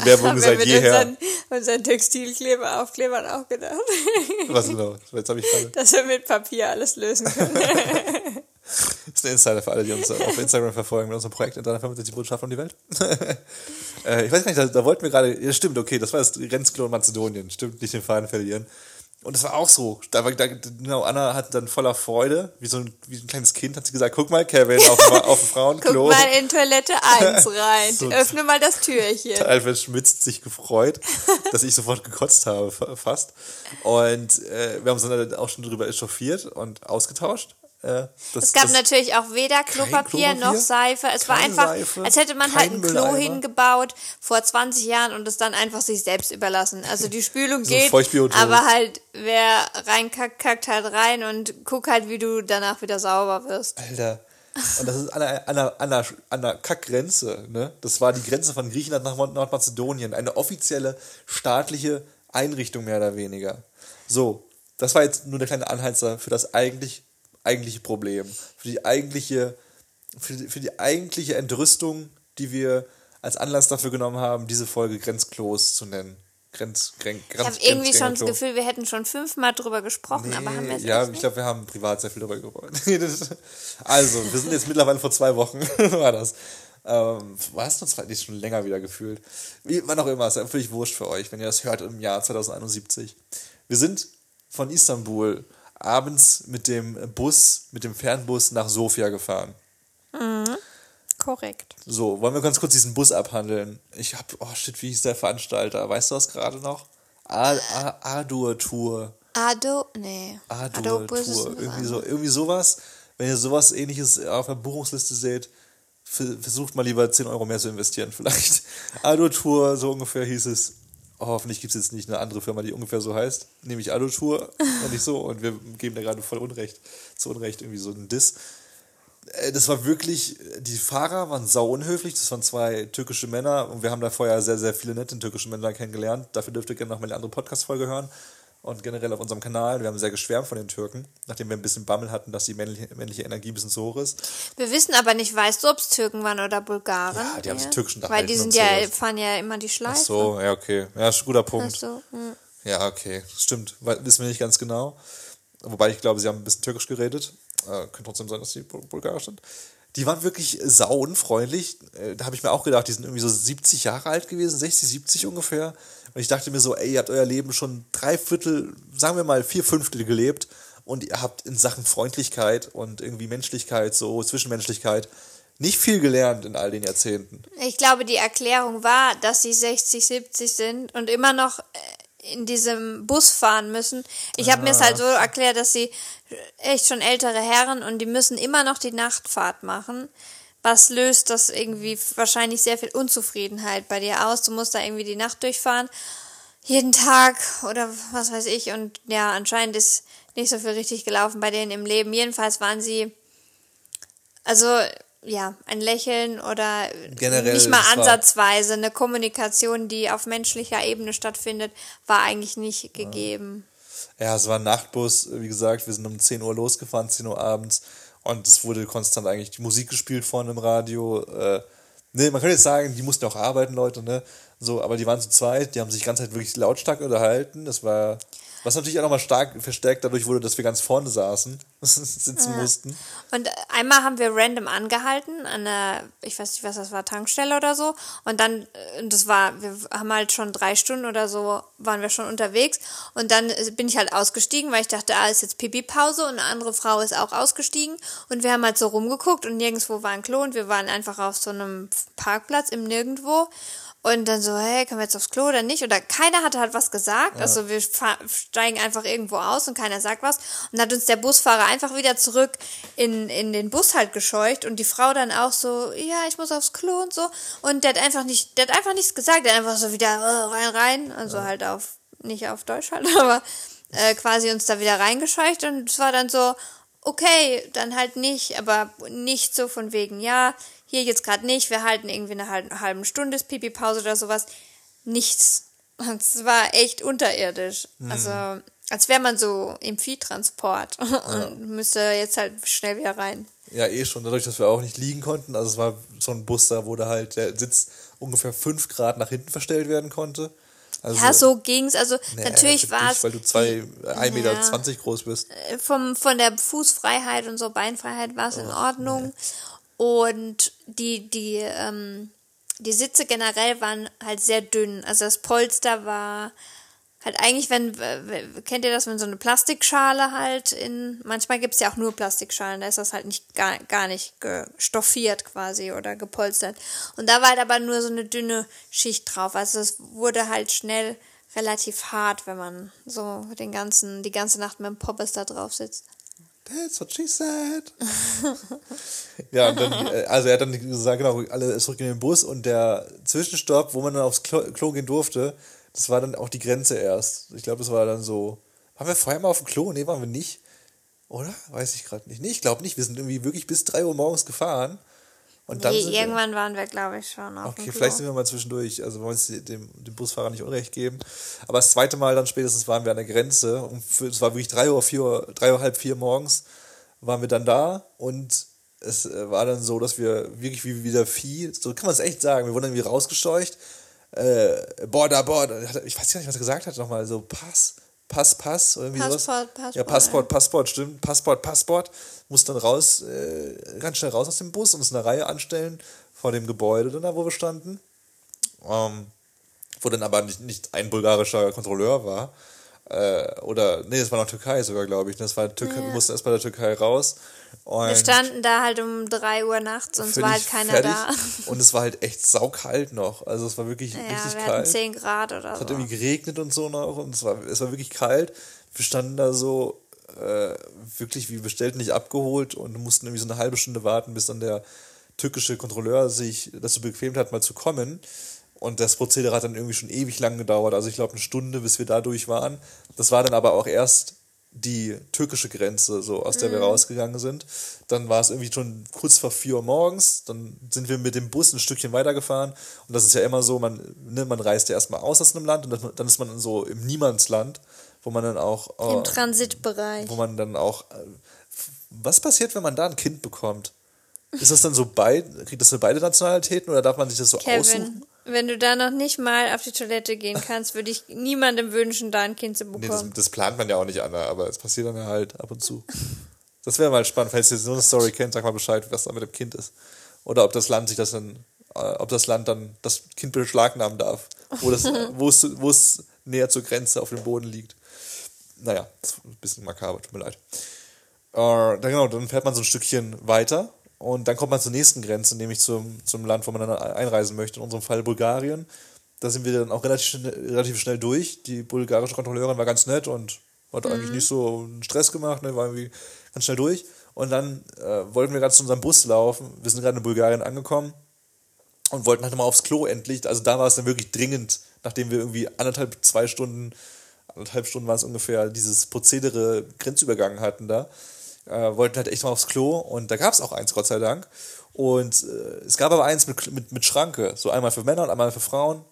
Werbung seit jeher. unseren, unseren Textilkleber, Aufklebern auch gedacht, Was genau? Jetzt habe ich gerade. dass wir mit Papier alles lösen können. Das ist ein Insider für alle, die uns auf Instagram verfolgen mit unserem Projekt in deiner 65 Botschaft um die Welt. äh, ich weiß gar nicht, da, da wollten wir gerade, ja stimmt, okay, das war das Grenzklo in Mazedonien, stimmt, nicht den Faden verlieren. Und das war auch so. Da war, da, genau, Anna hat dann voller Freude, wie so ein, wie ein kleines Kind, hat sie gesagt, guck mal, Kevin, auf, dem- auf dem Guck Frauenklo. mal in Toilette 1 rein. So. Öffne mal das Türchen. Alfred Schmitz sich gefreut, dass ich sofort gekotzt habe, fa- fast. Und äh, wir haben uns dann auch schon drüber echauffiert und ausgetauscht. Äh, das, Es gab das, natürlich auch weder Klopapier, Klopapier, noch Seife. Es war einfach, Seife, als hätte man halt ein Klo Mülleimer. hingebaut vor 20 Jahren und es dann einfach sich selbst überlassen. Also die Spülung So geht, aber halt wer reinkackt, kackt halt rein und guck halt, wie du danach wieder sauber wirst. Alter. Und das ist an der, an der, an der, an der Kackgrenze, ne? Das war die Grenze von Griechenland nach Nord- Nordmazedonien. Eine offizielle staatliche Einrichtung mehr oder weniger. So, das war jetzt nur der kleine Anheizer für das eigentlich, eigentliche Problem. Für die eigentliche, für die, für die eigentliche Entrüstung, die wir als Anlass dafür genommen haben, diese Folge Grenzklos zu nennen. Grenz, Gren, Ich habe irgendwie schon das Gefühl, wir hätten schon fünfmal drüber gesprochen, aber haben wir es ja, ich nicht. glaube, wir haben privat sehr viel darüber. Das- also, wir sind jetzt mittlerweile vor zwei Wochen, war das. Ähm, war es zwei, nee, schon länger wieder gefühlt. Wie man auch immer, ist ja völlig wurscht für euch, wenn ihr das hört im Jahr 2071. Wir sind von Istanbul abends mit dem Bus, mit dem Fernbus nach Sofia gefahren. Korrekt. So, wollen wir ganz kurz diesen Bus abhandeln? Ich hab, oh shit, wie hieß der Veranstalter? Weißt du das gerade noch? A- A- Adur Tour. Ado, nee. Adur Bus ist Tour. was Irgendwie, so, irgendwie sowas. Wenn ihr sowas ähnliches auf der Buchungsliste seht, ver- versucht mal lieber 10 Euro mehr zu investieren, vielleicht. Adur Tour, so ungefähr hieß es. Oh, hoffentlich gibt es jetzt nicht eine andere Firma, die ungefähr so heißt. Nämlich Adur Tour und nicht so. Und wir geben da gerade voll Unrecht, zu Unrecht irgendwie so einen Diss. Äh, Das war wirklich, die Fahrer waren sau unhöflich, das waren zwei türkische Männer und wir haben da vorher sehr, sehr viele nette türkische Männer kennengelernt. Dafür dürft ihr gerne noch mal eine andere Podcast-Folge hören und generell auf unserem Kanal. Wir haben sehr geschwärmt von den Türken, nachdem wir ein bisschen Bammel hatten, dass die männliche, männliche Energie ein bisschen zu hoch ist. Wir wissen aber nicht, weißt du, ob es Türken waren oder Bulgaren? Ja, die haben so türkischen Weil die sind ja, sowas. fahren ja immer die Schleife. Ach so, ja, okay. Ja, ist ein guter Punkt. Weißt du? hm. Ja, okay, stimmt. Wissen wir nicht ganz genau. Wobei ich glaube, sie haben ein bisschen türkisch geredet. Äh, könnte trotzdem sein, dass sie Bul- bulgarisch sind. die waren wirklich sau unfreundlich. Äh, Da habe ich mir auch gedacht, die sind irgendwie so 70 Jahre alt gewesen, 60, 70 ungefähr. Und ich dachte mir so, ey, ihr habt euer Leben schon drei Viertel, sagen wir mal vier Fünftel gelebt und ihr habt in Sachen Freundlichkeit und irgendwie Menschlichkeit, so Zwischenmenschlichkeit, nicht viel gelernt in all den Jahrzehnten. Ich glaube, die Erklärung war, dass sie 60, 70 sind und immer noch äh, in diesem Bus fahren müssen. Ich habe mir es halt so erklärt, dass sie echt schon ältere Herren und die müssen immer noch die Nachtfahrt machen. Was löst das irgendwie wahrscheinlich sehr viel Unzufriedenheit bei dir aus? Du musst da irgendwie die Nacht durchfahren. Jeden Tag oder was weiß ich. Und ja, anscheinend ist nicht so viel richtig gelaufen bei denen im Leben. Jedenfalls waren sie, also ja, ein Lächeln oder Generell, nicht mal ansatzweise eine Kommunikation, die auf menschlicher Ebene stattfindet, war eigentlich nicht gegeben. Ja, es war ein Nachtbus, wie gesagt, wir sind um 10 Uhr losgefahren, 10 Uhr abends. Und es wurde konstant eigentlich die Musik gespielt vorne im Radio. Äh, ne, man könnte jetzt sagen, die mussten auch arbeiten, Leute, ne? So, aber die waren zu zweit, die haben sich die ganze Zeit wirklich lautstark unterhalten. Das war, was natürlich auch nochmal stark verstärkt dadurch wurde, dass wir ganz vorne saßen, sitzen mussten. Und einmal haben wir random angehalten an einer, ich weiß nicht, was das war, Tankstelle oder so. Und dann, äh, und das war, wir haben halt schon drei Stunden oder so, waren wir schon unterwegs. Und dann bin ich halt ausgestiegen, weil ich dachte, ah, ist jetzt Pipi-Pause und eine andere Frau ist auch ausgestiegen. Und wir haben halt so rumgeguckt und nirgendwo war ein Klo und wir waren einfach auf so einem Parkplatz im Nirgendwo. Und dann so, hey, können wir jetzt aufs Klo oder nicht? Oder keiner hatte halt was gesagt. Also wir steigen einfach irgendwo aus und keiner sagt was. Und dann hat uns der Busfahrer einfach wieder zurück in, in den Bus halt gescheucht und die Frau dann auch so, ja, ich muss aufs Klo und so. Und der hat einfach nicht, der hat einfach nichts gesagt. Der hat einfach so wieder äh, rein, rein. Also halt auf, nicht auf Deutsch halt, aber äh, quasi uns da wieder reingescheucht. Und es war dann so, okay, dann halt nicht, aber nicht so von wegen, ja, hier jetzt gerade nicht, wir halten irgendwie eine halbe, halben Stunde Pipi-Pause oder sowas. Nichts. Es war echt unterirdisch. Also, als wäre man so im Viehtransport und müsste jetzt halt schnell wieder rein. Ja, eh schon, dadurch, dass wir auch nicht liegen konnten. Also es war so ein Bus, da wo da halt der Sitz ungefähr 5 Grad nach hinten verstellt werden konnte. Also, Ja, so ging's. Also, naja, natürlich war es Weil du zwei, 1,20 Meter Ja. groß bist. vom, von der Fußfreiheit und so Beinfreiheit war es in Ordnung. Und die, die, ähm, die Sitze generell waren halt sehr dünn. Also das Polster war halt eigentlich, wenn, kennt ihr das, wenn so eine Plastikschale halt in, manchmal gibt's ja auch nur Plastikschalen, da ist das halt nicht gar, gar nicht gestoffiert quasi oder gepolstert. Und da war halt aber nur so eine dünne Schicht drauf. Also es wurde halt schnell relativ hart, wenn man so den ganzen, die ganze Nacht mit dem Poppes da drauf sitzt. That's what she said. ja, und dann, äh, also er hat dann gesagt, genau, alle zurück in den Bus und der Zwischenstopp, wo man dann aufs Klo, Klo gehen durfte, das war dann auch die Grenze erst. Ich glaube, das war dann so. Waren wir vorher mal auf dem Klo? Nee, waren wir nicht. Oder? Weiß ich gerade nicht. Nee, ich glaube nicht. Wir sind irgendwie wirklich bis 3 Uhr morgens gefahren. Und dann Nee, sind wir, irgendwann waren wir, glaube ich, schon auf Okay, vielleicht sind wir mal zwischendurch. Also wollen wir dem, dem Busfahrer nicht Unrecht geben. Aber das zweite Mal dann spätestens waren wir an der Grenze. Und für, es war wirklich drei Uhr, vier Uhr, drei Uhr, halb vier morgens waren wir dann da. Und es äh, war dann so, dass wir wirklich wie wieder Vieh, so kann man es echt sagen, wir wurden irgendwie rausgescheucht. Äh, Border, Border. Ich weiß gar nicht, was er gesagt hat nochmal. So Pass, Pass, Pass. Irgendwie sowas. Passport, Passport, Ja, Passport, Passport, stimmt. Passport, Passport. Muss dann raus, äh, ganz schnell raus aus dem Bus und uns eine Reihe anstellen vor dem Gebäude, dann da, wo wir standen. Ähm, wo dann aber nicht, nicht ein bulgarischer Kontrolleur war. Äh, oder, nee, das war noch Türkei sogar, glaube ich. Das war Türkei, wir mussten erst bei der Türkei raus. Und Wir standen da halt um 3 Uhr nachts und es war halt keiner fertig. da. Und es war halt echt saukalt noch. Also es war wirklich Ja, richtig wir kalt. 10 Grad oder Es hat so. irgendwie geregnet und so noch und es war, es war wirklich kalt. Wir standen da so äh, wirklich wie bestellt, nicht abgeholt und mussten irgendwie so eine halbe Stunde warten, bis dann der türkische Kontrolleur sich dazu bequemt hat, mal zu kommen. Und das Prozedere hat dann irgendwie schon ewig lang gedauert. Also ich glaube eine Stunde, bis wir da durch waren. Das war dann aber auch erst die türkische Grenze, so aus der wir rausgegangen sind. Dann war es irgendwie schon kurz vor 4 Uhr morgens. Dann sind wir mit dem Bus ein Stückchen weitergefahren. Und das ist ja immer so, man, ne, man reist ja erstmal aus aus einem Land und dann- ist man so im Niemandsland, wo man dann auch. Im äh, Transitbereich. wo man dann auch. äh, Was passiert, wenn man da ein Kind bekommt? Ist das dann so beide, kriegt das so beide Nationalitäten oder darf man sich das so Kevin, aussuchen? Wenn du da noch nicht mal auf die Toilette gehen kannst, würde ich niemandem wünschen, da ein Kind zu Nee, das, bekommen. das plant man ja auch nicht, Anna, aber es passiert dann halt ab und zu. Das wäre mal spannend, falls ihr so eine Story kennt, sag mal Bescheid, was da mit dem Kind ist. Oder ob das Land sich das dann, äh, ob das Land dann das Kind beschlagnahmen darf. Wo, es, wo es näher zur Grenze auf dem Boden liegt. Naja, das ist ein bisschen makaber, tut mir leid. Äh, dann, genau, dann fährt man so ein Stückchen weiter und dann kommt man zur nächsten Grenze, nämlich zum, zum Land, wo man dann einreisen möchte, in unserem Fall Bulgarien. Da sind wir dann auch relativ, schnell, relativ schnell durch. Die bulgarische Kontrolleurin war ganz nett und hat mhm. eigentlich nicht so einen Stress gemacht, ne, war irgendwie ganz schnell durch. Und dann äh, wollten wir gerade zu unserem Bus laufen. Wir sind gerade in Bulgarien angekommen und wollten halt mal aufs Klo endlich. Also da war es dann wirklich dringend, nachdem wir irgendwie anderthalb, zwei Stunden, anderthalb Stunden war es ungefähr, dieses Prozedere Grenzübergang hatten da äh, wollten halt echt mal aufs Klo und da gab es auch eins, Gott sei Dank. Und äh, es gab aber eins mit, mit, mit Schranke, so einmal für Männer und einmal für Frauen,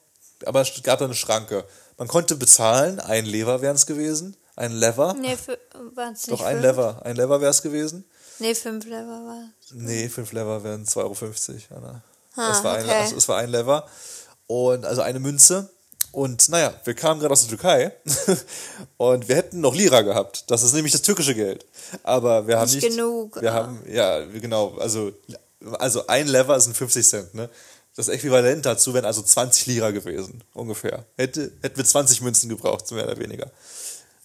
aber es gab da eine Schranke. Man konnte bezahlen, ein Lever wären es gewesen, ein Lever. Nee, für, waren's nicht Doch, ein fünf? Lever, ein Lever wäre es gewesen. Nee, fünf Lever war es. Nee, fünf Lever wären 2,50 Euro, Anna. Ah, es, war okay. ein, also, es war ein Lever und also eine Münze und naja, wir kamen gerade aus der Türkei und wir hätten noch Lira gehabt. Das ist nämlich das türkische Geld. Aber wir haben nicht, nicht genug. Wir haben, ja, genau, also, also ein Lever sind 50 Cent, ne? Das Äquivalent dazu wären also 20 Lira gewesen, ungefähr. Hätte, hätten wir 20 Münzen gebraucht, mehr oder weniger.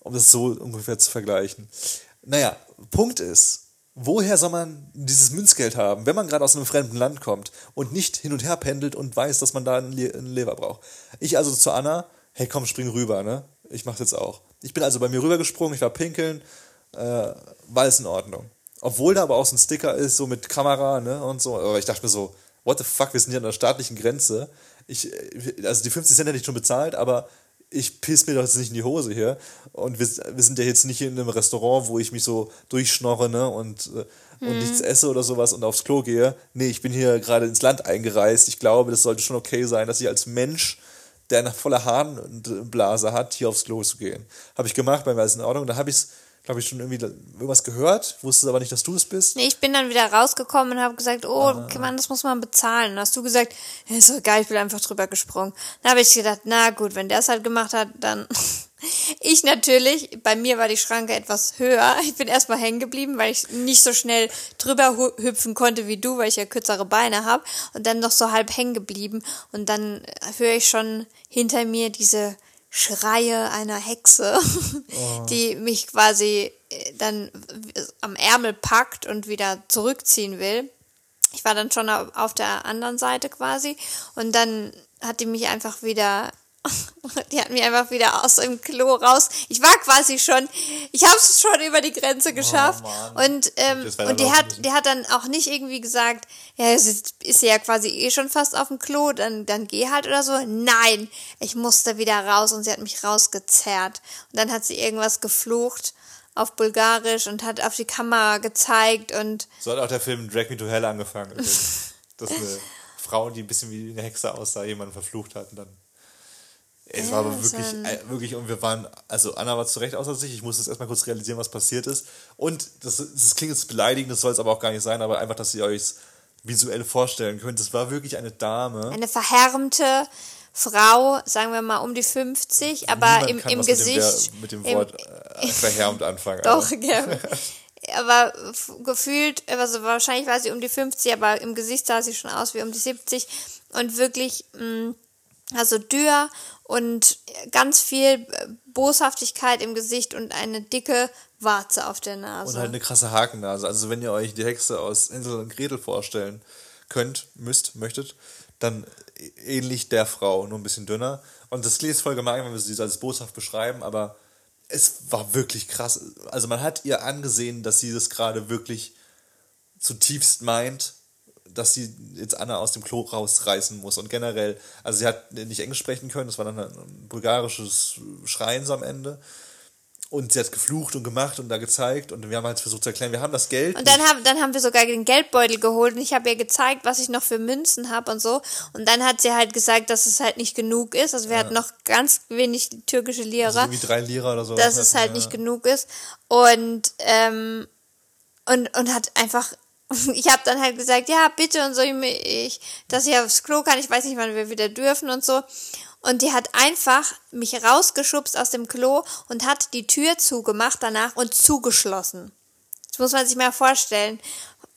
Um das so ungefähr zu vergleichen. Naja, Punkt ist, woher soll man dieses Münzgeld haben, wenn man gerade aus einem fremden Land kommt und nicht hin und her pendelt und weiß, dass man da einen, Le einen Lever braucht? Ich also zu Anna, hey komm, spring rüber, ne? Ich mach's jetzt auch. Ich bin also bei mir rübergesprungen, ich war pinkeln, äh, war alles in Ordnung. Obwohl da aber auch so ein Sticker ist, so mit Kamera, ne, und so. Aber ich dachte mir so, what the fuck, wir sind hier an der staatlichen Grenze. Ich, also die 50 Cent hätte ich schon bezahlt, aber ich piss mir doch jetzt nicht in die Hose hier. Und wir, wir sind ja jetzt nicht in einem Restaurant, wo ich mich so durchschnorre ne, und, äh, und mhm. nichts esse oder sowas und aufs Klo gehe. Nee, ich bin hier gerade ins Land eingereist. Ich glaube, das sollte schon okay sein, dass ich als Mensch, der eine volle Harnblase hat, hier aufs Klo zu gehen. Habe ich gemacht, bei mir alles in Ordnung. Da habe ich es glaube ich, schon irgendwie irgendwas gehört, wusste aber nicht, dass du es bist. Nee, ich bin dann wieder rausgekommen und habe gesagt, oh, ah. Mann, das muss man bezahlen. Und hast du gesagt, ja, ist doch egal, ich bin einfach drüber gesprungen. Dann habe ich gedacht, na gut, wenn der es halt gemacht hat, dann ich natürlich, bei mir war die Schranke etwas höher. Ich bin erstmal hängen geblieben, weil ich nicht so schnell drüber hüpfen konnte wie du, weil ich ja kürzere Beine habe. Und dann noch so halb hängen geblieben. Und dann höre ich schon hinter mir diese Schreie einer Hexe, oh. die mich quasi äh, dann am Ärmel packt und wieder zurückziehen will. Ich war dann schon auf der anderen Seite quasi und dann hat die mich einfach wieder die hat mich einfach wieder aus dem Klo raus. Ich war quasi schon, ich habe es schon über die Grenze oh, geschafft. Oh, und ähm, und die hat, die hat dann auch nicht irgendwie gesagt, ja, ist, ist ja quasi eh schon fast auf dem Klo, dann, dann geh halt oder so. Nein, ich musste wieder raus und sie hat mich rausgezerrt. Und dann hat sie irgendwas geflucht auf Bulgarisch und hat auf die Kamera gezeigt und. So hat auch der Film Drag Me to Hell angefangen. dass eine Frau, die ein bisschen wie eine Hexe aussah, jemanden verflucht hat und dann es ja, war aber wirklich, äh, wirklich, und wir waren, also Anna war zu Recht außer sich, ich musste jetzt erstmal kurz realisieren, was passiert ist. Und das, das klingt jetzt beleidigend, das soll es aber auch gar nicht sein, aber einfach, dass ihr euch visuell vorstellen könnt. Es war wirklich eine Dame. Eine verhärmte Frau, sagen wir mal um die 50, aber im, im Gesicht. Mit, dem, mit dem Wort im, äh, verhärmt anfangen. Doch, ja. aber gefühlt, also wahrscheinlich war sie um die 50, aber im Gesicht sah sie schon aus wie um die 70 und wirklich, mh, mm, also dürr und ganz viel Boshaftigkeit im Gesicht und eine dicke Warze auf der Nase. Und halt eine krasse Hakennase. Also wenn ihr euch die Hexe aus Insel und Gretel vorstellen könnt, müsst, möchtet, dann ähnlich der Frau, nur ein bisschen dünner. Und das klingt voll gemein, wenn wir sie als boshaft beschreiben, aber es war wirklich krass. Also man hat ihr angesehen, dass sie das gerade wirklich zutiefst meint dass sie jetzt Anna aus dem Klo rausreißen muss. Und generell, also sie hat nicht Englisch sprechen können, das war dann ein bulgarisches Schreien so am Ende. Und sie hat geflucht und gemacht und da gezeigt und wir haben halt versucht zu erklären, wir haben das Geld. Und dann haben, dann haben wir sogar den Geldbeutel geholt und ich habe ihr gezeigt, was ich noch für Münzen habe und so. Und dann hat sie halt gesagt, dass es halt nicht genug ist. Also wir ja. hatten noch ganz wenig türkische Lira. Also wie drei Lira oder so. Dass es halt ja. nicht genug ist. Und, ähm, und, und hat einfach ich habe dann halt gesagt, ja, bitte und so, ich, dass ich aufs Klo kann, ich weiß nicht, wann wir wieder dürfen und so. Und die hat einfach mich rausgeschubst aus dem Klo und hat die Tür zugemacht danach und zugeschlossen. muss man sich mal vorstellen.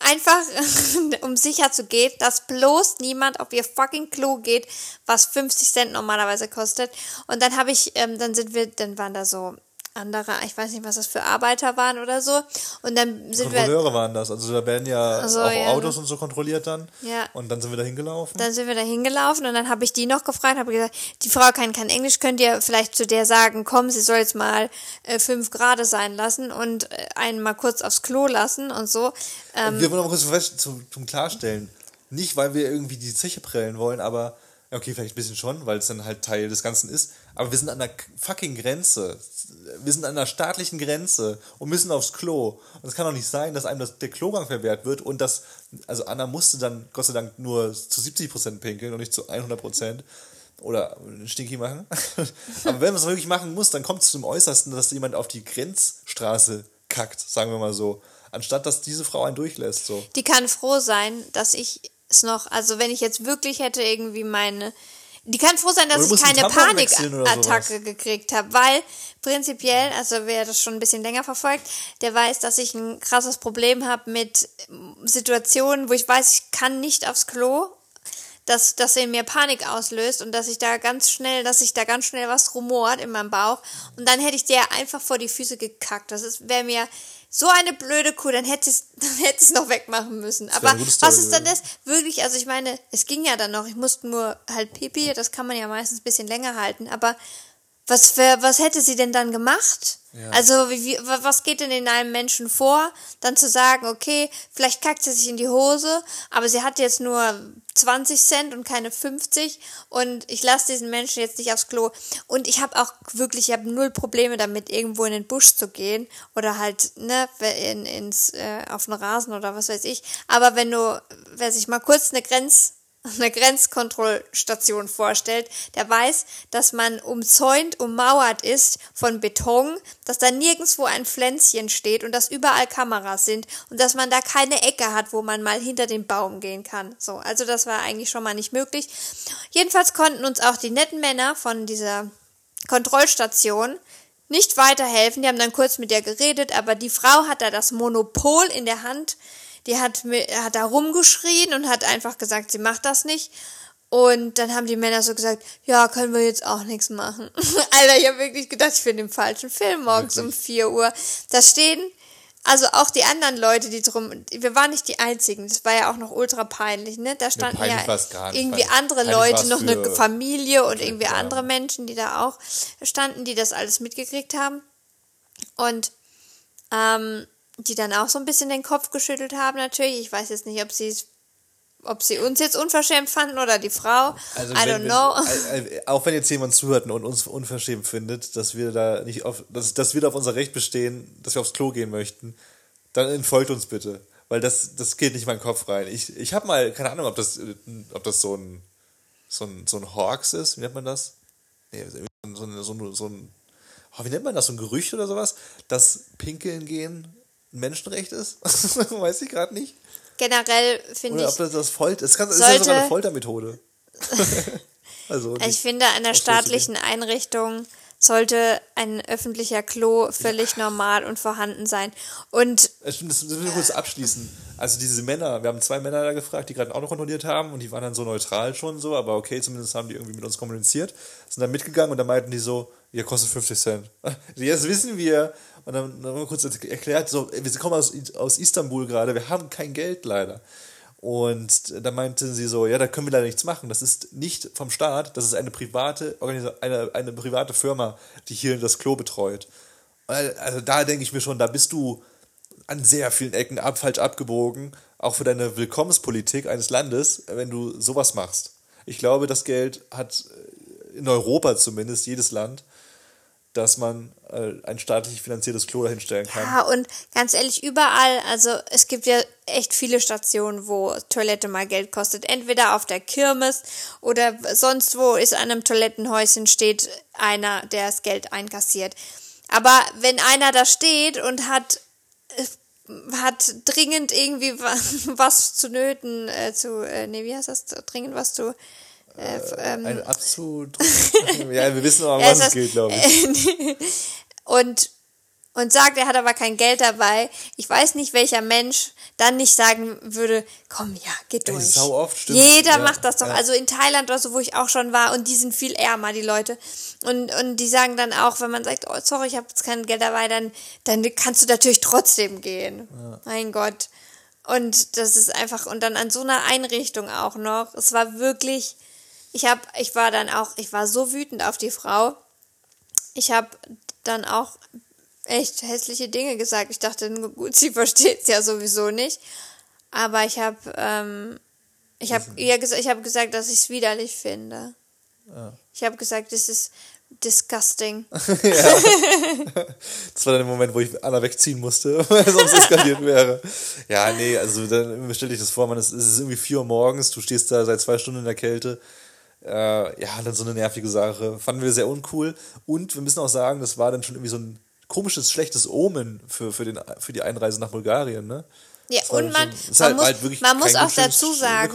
Einfach, um sicher zu gehen, dass bloß niemand auf ihr fucking Klo geht, was 50 Cent normalerweise kostet. Und dann habe ich, ähm, dann sind wir, dann waren da so andere, ich weiß nicht, was das für Arbeiter waren oder so. Und dann sind wir. Kontrolleure waren das. Also da werden ja Also, auch ja. Autos und so kontrolliert dann. Ja. Und dann sind wir da hingelaufen. Dann sind wir da hingelaufen und dann habe ich die noch gefragt, habe gesagt, die Frau kann kein Englisch, könnt ihr vielleicht zu der sagen, komm, sie soll jetzt mal äh, fünf Grad sein lassen und äh, einen mal kurz aufs Klo lassen und so. Ähm, wir wollen mal kurz zum, zum Klarstellen. Nicht, weil wir irgendwie die Zeche prellen wollen, aber okay, vielleicht ein bisschen schon, weil es dann halt Teil des Ganzen ist. Aber wir sind an der fucking Grenze. Wir sind an der staatlichen Grenze und müssen aufs Klo. Und es kann doch nicht sein, dass einem das, der Klogang verwehrt wird und das, also Anna musste dann Gott sei Dank nur zu 70% pinkeln und nicht zu 100%. Oder Stinky machen. Aber wenn man es wirklich machen muss, dann kommt es zum Äußersten, dass jemand auf die Grenzstraße kackt, sagen wir mal so. Anstatt dass diese Frau einen durchlässt. So. die kann froh sein, dass ich es noch, also wenn ich jetzt wirklich hätte irgendwie meine, die kann froh sein, dass ich keine Panikattacke gekriegt habe, weil prinzipiell, also wer das schon ein bisschen länger verfolgt, der weiß, dass ich ein krasses Problem habe mit Situationen, wo ich weiß, ich kann nicht aufs Klo, dass das in mir Panik auslöst und dass ich da ganz schnell, dass sich da ganz schnell was rumort in meinem Bauch und dann hätte ich dir einfach vor die Füße gekackt. Das ist wäre mir so eine blöde Kuh, dann hätte es dann hätte es noch wegmachen müssen. Aber was ist dann das? Wirklich, also ich meine, es ging ja dann noch, ich musste nur halt Pipi, das kann man ja meistens ein bisschen länger halten, aber was für, was hätte sie denn dann gemacht? Ja. Also, wie, wie, wa- was geht denn in einem Menschen vor, dann zu sagen, okay, vielleicht kackt sie sich in die Hose, aber sie hat jetzt nur 20 Cent und keine 50 und ich lasse diesen Menschen jetzt nicht aufs Klo. Und ich habe auch wirklich, ich habe null Probleme damit, irgendwo in den Busch zu gehen oder halt, ne, in, ins, äh, auf den Rasen oder was weiß ich. Aber wenn du, wer sich mal kurz eine Grenz, eine Grenzkontrollstation vorstellt, der weiß, dass man umzäunt, ummauert ist von Beton, dass da nirgendwo ein Pflänzchen steht und dass überall Kameras sind und dass man da keine Ecke hat, wo man mal hinter den Baum gehen kann. So, also das war eigentlich schon mal nicht möglich. Jedenfalls konnten uns auch die netten Männer von dieser Kontrollstation nicht weiterhelfen. Die haben dann kurz mit der geredet, aber die Frau hat da das Monopol in der Hand. Die hat, hat da rumgeschrien und hat einfach gesagt, sie macht das nicht. Und dann haben die Männer so gesagt, ja, können wir jetzt auch nichts machen. Alter, ich habe wirklich gedacht, ich bin im falschen Film morgens um 4 Uhr. Da stehen, also auch die anderen Leute, die drum, wir waren nicht die einzigen, das war ja auch noch ultra peinlich, ne? Da standen peinlich ja irgendwie andere Leute, noch eine Familie und irgendwie ja. andere Menschen, die da auch standen, die das alles mitgekriegt haben. Und ähm, die dann auch so ein bisschen den Kopf geschüttelt haben natürlich. Ich weiß jetzt nicht, ob sie es ob sie uns jetzt unverschämt fanden oder die Frau. Also I don't know. äh, äh, Auch wenn jetzt jemand zuhört und uns unverschämt findet, dass wir da nicht auf, dass, dass wir da auf unser Recht bestehen, dass wir aufs Klo gehen möchten, dann entfolgt uns bitte. Weil das, das geht nicht in meinen Kopf rein. Ich, ich habe mal, keine Ahnung, ob das, ob das so ein, so ein, so ein Hawks ist, wie nennt man das? Nee, so ein, so ein, so ein, so ein oh, wie nennt man das, so ein Gerücht oder sowas, dass Pinkeln gehen ein Menschenrecht ist? Weiß ich gerade nicht. Generell finde Oder ich, ob das das Folter, es kann, ist ja sogar eine Foltermethode. also, ich nicht- finde, an der staatlichen Einrichtung sollte ein öffentlicher Klo völlig normal und vorhanden sein. Und Es stimmt, das müssen wir kurz abschließen. Also diese Männer, wir haben zwei Männer da gefragt, die gerade ein Auto kontrolliert haben und die waren dann so neutral schon so, aber okay, zumindest haben die irgendwie mit uns kommuniziert, sind dann mitgegangen und dann meinten die so, ihr kostet 50 Cent. Jetzt wissen wir. Und dann, dann haben wir kurz erklärt, so, wir kommen aus, aus Istanbul gerade, wir haben kein Geld leider. Und dann meinten sie so, ja, da können wir leider nichts machen. Das ist nicht vom Staat, das ist eine private eine, eine private Firma, die hier das Klo betreut. Also da denke ich mir schon, da bist du an sehr vielen Ecken ab, falsch abgebogen, auch für deine Willkommenspolitik eines Landes, wenn du sowas machst. Ich glaube, das Geld hat äh, in Europa zumindest jedes Land, dass man äh, ein staatlich finanziertes Klo dahinstellen kann. Ja, und ganz ehrlich, überall, also es gibt ja echt viele Stationen, wo Toilette mal Geld kostet. Entweder auf der Kirmes oder sonst wo ist an einem Toilettenhäuschen steht einer, der das Geld einkassiert. Aber wenn einer da steht und hat äh, hat dringend irgendwie was, zu nöten, äh, zu, äh, nee, wie heißt das, dringend was zu, äh, ähm, Ein abzudrücken. ja, wir wissen aber, um Ja, was es geht, glaube ich. und und sagt, er hat aber kein Geld dabei, ich weiß nicht, welcher Mensch dann nicht sagen würde, komm, ja, geht Ey, durch. sau oft, stimmt. Jeder Ja, macht das doch. ja. Also in Thailand oder so, wo ich auch schon war, und die sind viel ärmer, die Leute. Und, und die sagen dann auch, wenn man sagt, oh, sorry, ich habe jetzt kein Geld dabei, dann, dann kannst du natürlich trotzdem gehen. Mein Gott. Und das ist einfach, und dann an so einer Einrichtung auch noch. Es war wirklich, ich habe, ich war dann auch, ich war so wütend auf die Frau. Ich habe dann auch echt hässliche Dinge gesagt. Ich dachte, gut, sie versteht es ja sowieso nicht. Aber ich habe, ähm, ich habe ihr gesagt, ich habe gesagt, dass ich es widerlich finde. Ich habe gesagt, das ist disgusting. Das war dann der Moment, wo ich Anna wegziehen musste, weil sonst eskaliert wäre. Ja, nee, also dann stell dich das vor, man, es es ist irgendwie 4 Uhr morgens, du stehst da seit zwei Stunden in der Kälte. Äh, ja, dann so eine nervige Sache. Fanden wir sehr uncool. Und wir müssen auch sagen, das war dann schon irgendwie so ein komisches, schlechtes Omen für, für, den, für die Einreise nach Bulgarien, ne? Ja, und man, schon- man halt- muss, halt man muss auch dazu sagen,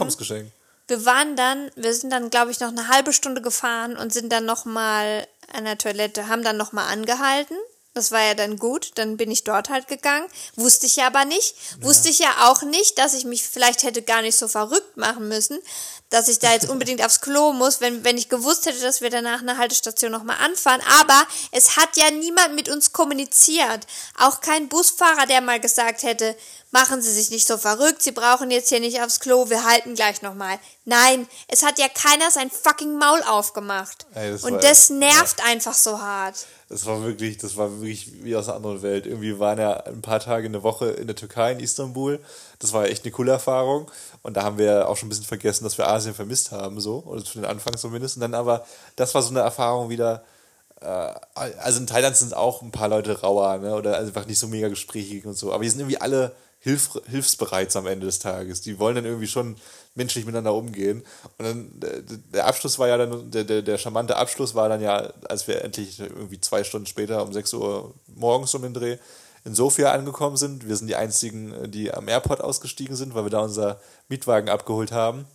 wir waren dann, wir sind dann, glaube ich, noch eine halbe Stunde gefahren und sind dann nochmal an der Toilette, haben dann nochmal angehalten. Das war ja dann gut, dann bin ich dort halt gegangen. Wusste ich ja aber nicht. Wusste ich ja auch nicht, dass ich mich vielleicht hätte gar nicht so verrückt machen müssen, dass ich da jetzt unbedingt aufs Klo muss, wenn, wenn ich gewusst hätte, dass wir danach eine Haltestation nochmal anfahren. Aber es hat ja niemand mit uns kommuniziert. Auch kein Busfahrer, der mal gesagt hätte, machen Sie sich nicht so verrückt, Sie brauchen jetzt hier nicht aufs Klo, wir halten gleich nochmal. Nein, es hat ja keiner sein fucking Maul aufgemacht. Ey, das Und war- das nervt einfach so hart. Das war wirklich, das war wirklich wie aus einer anderen Welt. Irgendwie waren ja ein paar Tage eine Woche in der Türkei, in Istanbul. Das war echt eine coole Erfahrung. Und da haben wir auch schon ein bisschen vergessen, dass wir Asien vermisst haben, so. Oder für den Anfang zumindest. Und dann aber, das war so eine Erfahrung wieder. Äh, also in Thailand sind auch ein paar Leute rauer, ne? Oder einfach nicht so mega gesprächig und so. Aber die sind irgendwie alle hilf, hilfsbereit am Ende des Tages. Die wollen dann irgendwie schon menschlich miteinander umgehen. Und dann der, Abschluss war ja dann, der, der, der charmante Abschluss war dann ja, als wir endlich irgendwie zwei Stunden später um 6 Uhr morgens um den Dreh in Sofia angekommen sind. Wir sind die einzigen, die am Airport ausgestiegen sind, weil wir da unser Mietwagen abgeholt haben.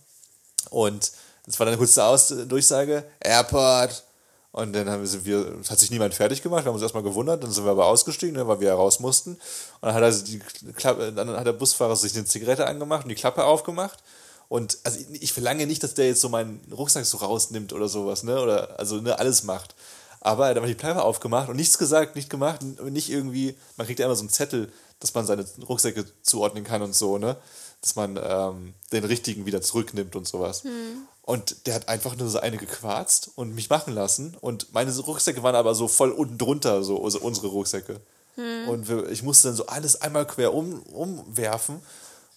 Und es war dann eine kurze Aus Durchsage, Airport. Und dann haben wir, hat sich niemand fertig gemacht, wir haben uns erstmal gewundert, dann sind wir aber ausgestiegen, ne, weil wir raus mussten. Und dann hat, also die Klappe, dann hat der Busfahrer sich eine Zigarette angemacht und die Klappe aufgemacht. Und also ich verlange nicht, dass der jetzt so meinen Rucksack so rausnimmt oder sowas, ne? Oder also ne, alles macht. Aber er hat die Klappe aufgemacht und nichts gesagt, nicht gemacht, nicht irgendwie, man kriegt ja immer so einen Zettel, dass man seine Rucksäcke zuordnen kann und so, ne? Dass man ähm, den richtigen wieder zurücknimmt und sowas. Und der hat einfach nur so eine gequarzt und mich machen lassen. Und meine Rucksäcke waren aber so voll unten drunter, so also unsere Rucksäcke. Und wir, ich musste dann so alles einmal quer um, umwerfen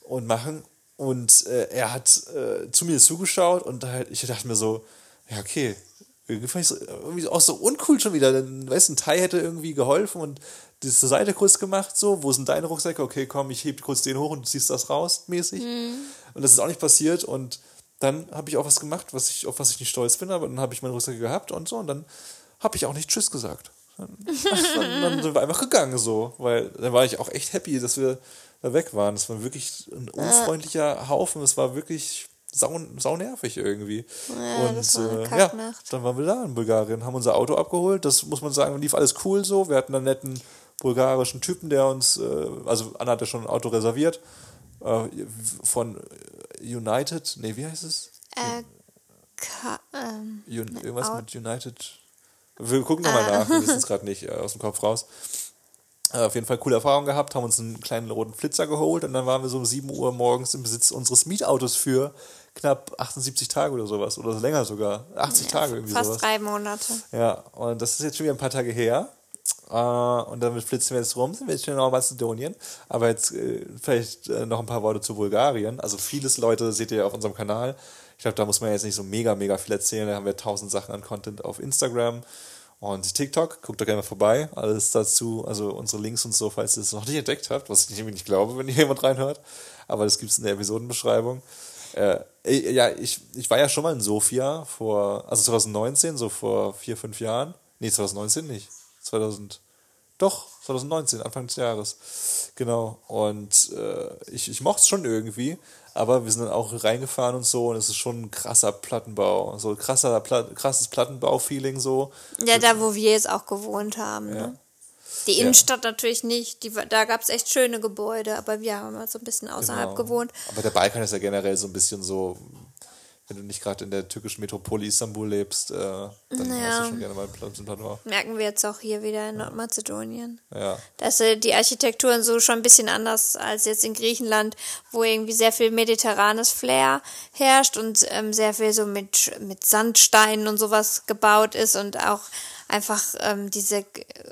und machen. Und äh, er hat äh, zu mir zugeschaut und halt, ich dachte mir so, ja, okay. Irgendwie fand ich so, irgendwie auch so uncool schon wieder. Dann, weißt du, ein Thai hätte irgendwie geholfen und das zur Seite kurz gemacht, so, wo sind deine Rucksäcke? Okay, komm, ich heb kurz den hoch und du ziehst das raus, mäßig. Und das ist auch nicht passiert und dann habe ich auch was gemacht, was ich, auf was ich nicht stolz bin, aber dann habe ich meine Rucksäcke gehabt und so und dann habe ich auch nicht Tschüss gesagt. Dann, dann, dann sind wir einfach gegangen so, weil dann war ich auch echt happy, dass wir da weg waren. Es war wirklich ein unfreundlicher Haufen, es war wirklich sau, sau nervig irgendwie. Ja, und das war eine äh, ja, dann waren wir da in Bulgarien, haben unser Auto abgeholt, das muss man sagen, lief alles cool so. Wir hatten einen netten bulgarischen Typen, der uns, äh, also Anna hat ja schon ein Auto reserviert, äh, von United, nee, wie heißt es? Äh, ka ähm, Un irgendwas Au- mit United. Wir gucken nochmal Ah. nach, wir wissen es gerade nicht äh, aus dem Kopf raus. Äh, auf jeden Fall coole Erfahrung gehabt, haben uns einen kleinen roten Flitzer geholt und dann waren wir so um 7 Uhr morgens im Besitz unseres Mietautos für knapp 78 Tage oder sowas. Oder länger sogar. 80 Tage irgendwie fast sowas. drei Monate. Ja, und das ist jetzt schon wieder ein paar Tage her. Äh, und damit flitzen wir jetzt rum, sind wir jetzt schon in Mazedonien. Aber jetzt äh, vielleicht äh, noch ein paar Worte zu Bulgarien. Also vieles, Leute, seht ihr ja auf unserem Kanal. Ich glaube, da muss man jetzt nicht so mega, mega viel erzählen. Da haben wir tausend Sachen an Content auf Instagram und TikTok. Guckt doch gerne mal vorbei. Alles dazu, also unsere Links und so, falls ihr es noch nicht entdeckt habt, was ich irgendwie nicht glaube, wenn hier jemand reinhört. Aber das gibt es in der Episodenbeschreibung. Äh, äh, ja, ich, ich war ja schon mal in Sofia vor, also 2019, so vor vier, fünf Jahren. Nee, 2019 nicht. 2000, doch, 2019, Anfang des Jahres. Genau. Und äh, ich, ich mochte es schon irgendwie, aber wir sind dann auch reingefahren und so und es ist schon ein krasser Plattenbau. So krasser, Pla krasses Plattenbau-Feeling so. Ja, da wo wir jetzt auch gewohnt haben. Ja. Ne? Die Ja. Innenstadt natürlich nicht. Die, da gab es echt schöne Gebäude, aber wir haben halt so ein bisschen außerhalb Genau. gewohnt. Aber der Balkan ist ja generell so ein bisschen so, wenn du nicht gerade in der türkischen Metropole Istanbul lebst, äh, dann Ja. hast du schon gerne mal Platz im Platois. Merken wir jetzt auch hier wieder in Nordmazedonien. Ja. dass äh, die Architekturen so schon ein bisschen anders als jetzt in Griechenland, wo irgendwie sehr viel mediterranes Flair herrscht und ähm, sehr viel so mit, mit Sandsteinen und sowas gebaut ist und auch einfach ähm, diese,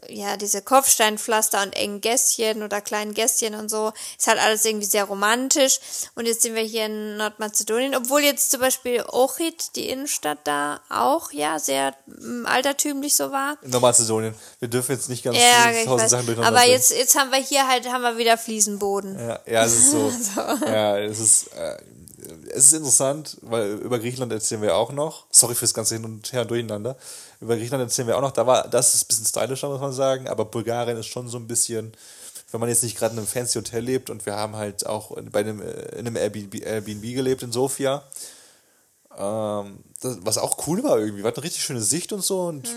ja, diese Kopfsteinpflaster und engen Gässchen oder kleinen Gässchen und so. Ist halt alles irgendwie sehr romantisch. Und jetzt sind wir hier in Nordmazedonien, obwohl jetzt zum Beispiel Ochid, die Innenstadt da, auch ja sehr ähm, altertümlich so war. In Nordmazedonien. Wir dürfen jetzt nicht ganz Ja, tausend. Sachen durcheinander Aber jetzt, jetzt haben wir hier halt, haben wir wieder Fliesenboden. Ja, ja, es ist so. Ja, es ist, äh, es ist interessant, weil über Griechenland erzählen wir auch noch. Sorry fürs ganze Hin und Her und Durcheinander. Über Griechenland erzählen wir auch noch. Da war, das ist ein bisschen stylischer, muss man sagen. Aber Bulgarien ist schon so ein bisschen, wenn man jetzt nicht gerade in einem fancy Hotel lebt und wir haben halt auch bei einem, äh, in einem Airbnb, Airbnb gelebt in Sofia. Ähm, das, was auch cool war irgendwie. Wir hatten eine richtig schöne Sicht und so und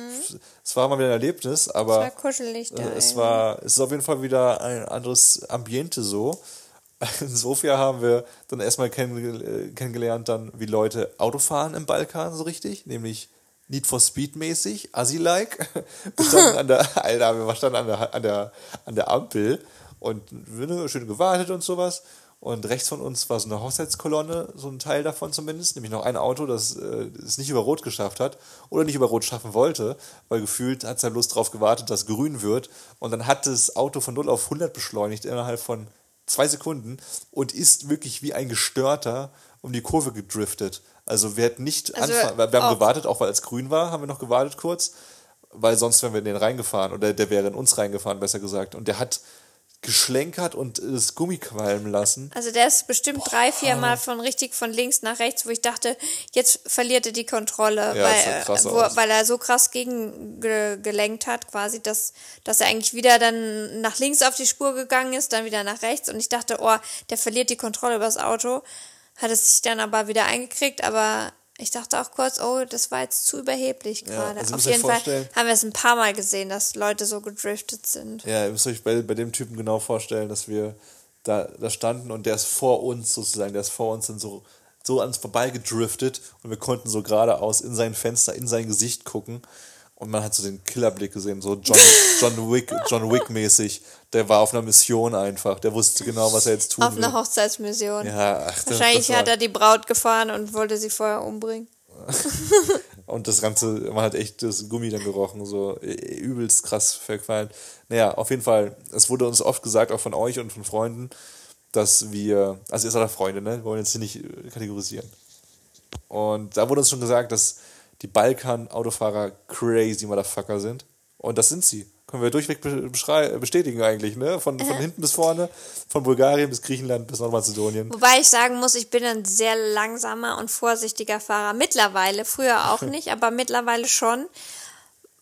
es war mal wieder ein Erlebnis, aber Mhm. Es war kuschelig da. äh, es irgendwie. war, es ist auf jeden Fall wieder ein anderes Ambiente so. In Sofia haben wir dann erstmal äh, kennengelernt, dann wie Leute Auto fahren im Balkan so richtig, nämlich Need for Speed mäßig, Assi-like. Wir standen an der, wir standen an der, an der, an der Ampel und schön gewartet und sowas. Und rechts von uns war so eine Hochzeitskolonne, so ein Teil davon zumindest, nämlich noch ein Auto, das äh, es nicht über Rot geschafft hat oder nicht über Rot schaffen wollte, weil gefühlt hat es ja bloß darauf gewartet, dass grün wird. Und dann hat das Auto von 0 auf 100 beschleunigt innerhalb von zwei Sekunden und ist wirklich wie ein Gestörter um die Kurve gedriftet. Also wir hätten nicht Also anfangen, wir haben auch- gewartet, auch weil es grün war, haben wir noch gewartet kurz, weil sonst wären wir in den reingefahren oder der wäre in uns reingefahren, besser gesagt. Und der hat geschlenkert und das Gummi qualmen lassen. Also der ist bestimmt drei, vier Mal von richtig von links nach rechts, wo ich dachte, jetzt verliert er die Kontrolle, Ja, weil, äh, wo, weil er so krass gegen ge, gelenkt hat, quasi, dass, dass er eigentlich wieder dann nach links auf die Spur gegangen ist, dann wieder nach rechts. Und ich dachte, oh, der verliert die Kontrolle über das Auto, hat es sich dann aber wieder eingekriegt, aber ich dachte auch kurz, oh, das war jetzt zu überheblich Ja, gerade. also ihr Auf jeden Fall haben wir es ein paar Mal gesehen, dass Leute so gedriftet sind. Ja, ihr müsst euch bei, bei dem Typen genau vorstellen, dass wir da, da standen und der ist vor uns sozusagen, der ist vor uns dann so, so an uns vorbeigedriftet und wir konnten so geradeaus in sein Fenster, in sein Gesicht gucken und man hat so den Killerblick gesehen, so John, John Wick, John Wick mäßig. Der war auf einer Mission einfach, der wusste genau, was er jetzt tun Auf will. einer Hochzeitsmission. ja, ach, Wahrscheinlich war, hat er die Braut gefahren und wollte sie vorher umbringen. Und das Ganze, man hat echt das Gummi dann gerochen, so äh, übelst krass verqualmt. Naja, auf jeden Fall, es wurde uns oft gesagt, auch von euch und von Freunden, dass wir, also ihr seid ja Freunde, ne? Wir wollen jetzt hier nicht äh, kategorisieren. Und da wurde uns schon gesagt, dass die Balkan-Autofahrer crazy Motherfucker sind. Und das sind sie. Können wir durchweg bestätigen eigentlich, ne? Von, von hinten bis vorne, von Bulgarien bis Griechenland bis Nordmazedonien. Wobei ich sagen muss, ich bin ein sehr langsamer und vorsichtiger Fahrer. Mittlerweile, früher auch nicht, aber mittlerweile schon,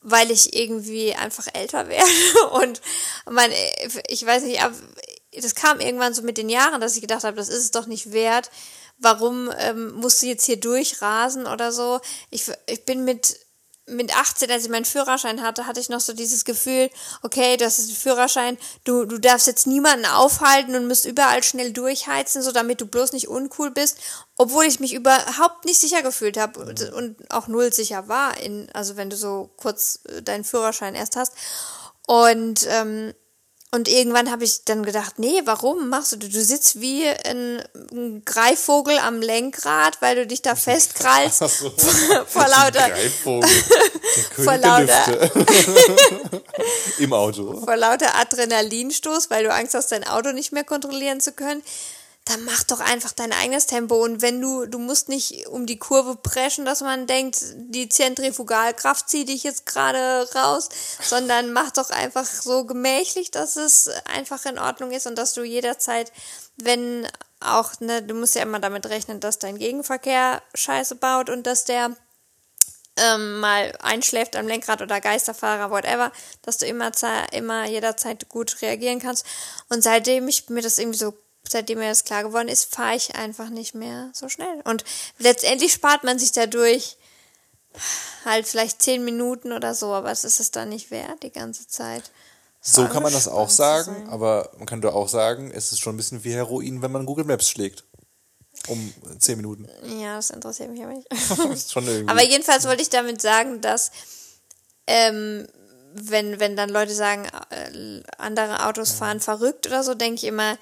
weil ich irgendwie einfach älter werde. Und man, ich weiß nicht, das kam irgendwann so mit den Jahren, dass ich gedacht habe, das ist es doch nicht wert. Warum ähm, musst du jetzt hier durchrasen oder so? Ich, ich bin mit mit 18, als ich meinen Führerschein hatte, hatte ich noch so dieses Gefühl, okay, du hast einen Führerschein, du, du darfst jetzt niemanden aufhalten und musst überall schnell durchheizen, so damit du bloß nicht uncool bist, obwohl ich mich überhaupt nicht sicher gefühlt habe und, und auch null sicher war, in, also wenn du so kurz äh, deinen Führerschein erst hast. Und ähm, und irgendwann habe ich dann gedacht, nee, warum machst du das? Du sitzt wie ein, ein Greifvogel am Lenkrad, weil du dich da festkrallst so. vor lauter, Greifvogel. Vor lauter-. Im Auto. vor lauter Adrenalinstoß, weil du Angst hast, dein Auto nicht mehr kontrollieren zu können, dann mach doch einfach dein eigenes Tempo. Und wenn du, du musst nicht um die Kurve preschen, dass man denkt, die Zentrifugalkraft zieht dich jetzt gerade raus, sondern mach doch einfach so gemächlich, dass es einfach in Ordnung ist und dass du jederzeit, wenn auch, ne, du musst ja immer damit rechnen, dass dein Gegenverkehr Scheiße baut und dass der ähm, mal einschläft am Lenkrad oder Geisterfahrer, whatever, dass du immer, immer jederzeit gut reagieren kannst. Und seitdem ich mir das irgendwie so, seitdem mir das klar geworden ist, fahre ich einfach nicht mehr so schnell. Und letztendlich spart man sich dadurch halt vielleicht zehn Minuten oder so, aber es ist es dann nicht wert, die ganze Zeit. So kann man das auch sagen, aber man kann doch auch sagen, es ist schon ein bisschen wie Heroin, wenn man Google Maps schlägt. Um 10 Minuten. Ja, das interessiert mich aber nicht. schon irgendwie. Aber jedenfalls wollte ich damit sagen, dass ähm, wenn, wenn dann Leute sagen, äh, andere Autos fahren verrückt oder so, denke ich immer,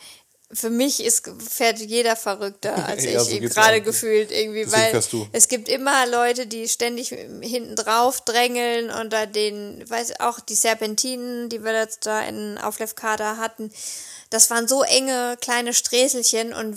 für mich ist, fährt jeder verrückter als Ja, ich so gerade gefühlt irgendwie, Deswegen weil es gibt immer Leute, die ständig hinten drauf drängeln und da den, weiß auch die Serpentinen, die wir jetzt da in auf Lefkada hatten, das waren so enge kleine Sträßelchen und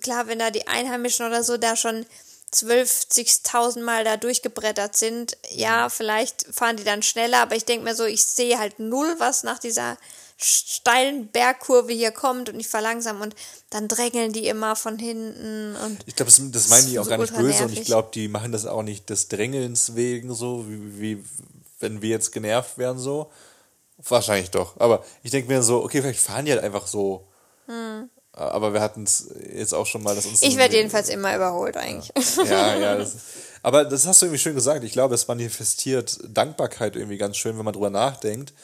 klar, wenn da die Einheimischen oder so da schon 12.000 Mal da durchgebrettert sind, ja, vielleicht fahren die dann schneller, aber ich denke mir so, ich sehe halt null, was nach dieser steilen Bergkurve hier kommt und ich verlangsam und dann drängeln die immer von hinten und Ich glaube, das, das meinen die auch So gar nicht böse und ich nervig. glaube, die machen das auch nicht des Drängelns wegen so, wie, wie wenn wir jetzt genervt wären so. Wahrscheinlich doch. Aber ich denke mir so, okay, vielleicht fahren die halt einfach so. Aber wir hatten es jetzt auch schon mal, dass uns. Hm. ich werde jedenfalls immer überholt eigentlich. Ja, ja. Das, aber das hast du irgendwie schön gesagt. Ich glaube, es manifestiert Dankbarkeit irgendwie ganz schön, wenn man drüber nachdenkt,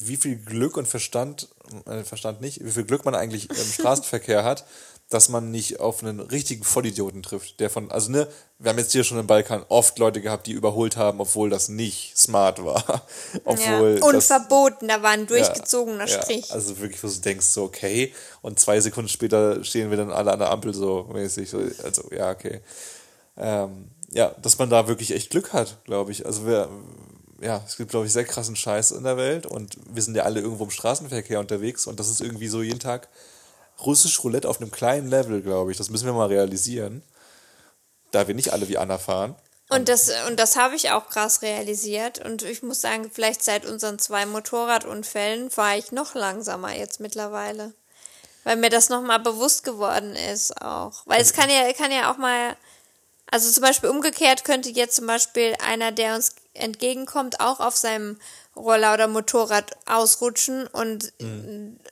wie viel Glück und Verstand, äh, Verstand nicht, wie viel Glück man eigentlich im Straßenverkehr hat, dass man nicht auf einen richtigen Vollidioten trifft, der von, also ne, wir haben jetzt hier schon im Balkan oft Leute gehabt, die überholt haben, obwohl das nicht smart war. Ja. obwohl Und das, verboten, da war ein durchgezogener ja, Strich. Also wirklich, wo du denkst, so, okay, und zwei Sekunden später stehen wir dann alle an der Ampel so mäßig. So, also, ja, okay. Ähm, ja, dass man da wirklich echt Glück hat, glaube ich. Also wir, ja, es gibt, glaube ich, sehr krassen Scheiß in der Welt und wir sind ja alle irgendwo im Straßenverkehr unterwegs und das ist irgendwie so jeden Tag russisch Roulette auf einem kleinen Level, glaube ich. Das müssen wir mal realisieren. Da wir nicht alle wie Anna fahren. Und das, und das habe ich auch krass realisiert. Und ich muss sagen, vielleicht seit unseren zwei Motorradunfällen fahre ich noch langsamer jetzt mittlerweile. Weil mir das nochmal bewusst geworden ist auch. Weil es kann ja, kann ja auch mal, also zum Beispiel umgekehrt könnte jetzt zum Beispiel einer, der uns entgegenkommt, auch auf seinem Roller oder Motorrad ausrutschen und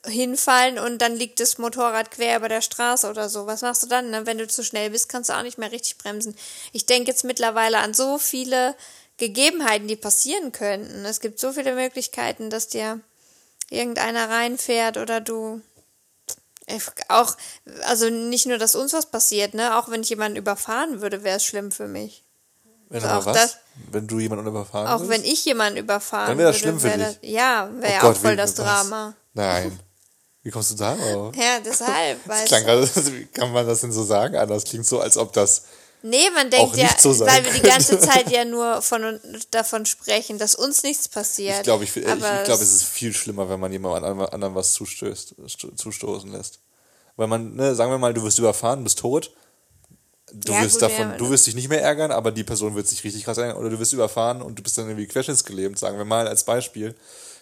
hinfallen und dann liegt das Motorrad quer über der Straße oder so. Was machst du dann? Ne? Wenn du zu schnell bist, kannst du auch nicht mehr richtig bremsen. Ich denke jetzt mittlerweile an so viele Gegebenheiten, die passieren könnten. Es gibt so viele Möglichkeiten, dass dir irgendeiner reinfährt oder du auch, also nicht nur, dass uns was passiert, ne? Auch wenn ich jemanden überfahren würde, wäre es schlimm für mich. Wenn Also auch was? das- wenn du jemanden überfahren Auch willst? wenn ich jemanden überfahren Dann wäre das würde, schlimm für dich. Das, ja, wäre Oh ja Gott, auch voll das was? Drama. Nein. Wie kommst du da drauf? Ja, deshalb, Das weißt klang du. gerade, wie kann man das denn so sagen? Das klingt so, als ob das. Nee, man denkt ja, so weil wir die ganze. Zeit ja nur von davon sprechen, dass uns nichts passiert. Ich glaube, ich, ich, ich Aber glaube, es ist viel schlimmer, wenn man jemand anderem anderen was zustößt, sto- zustoßen lässt. Weil man, ne, sagen wir mal, du wirst überfahren, bist tot. Du Ja, wirst gut, davon, ja, du wirst dich nicht mehr ärgern, aber die Person wird sich richtig krass ärgern. Oder du wirst überfahren und du bist dann irgendwie querschnittsgelähmt, sagen wir mal als Beispiel.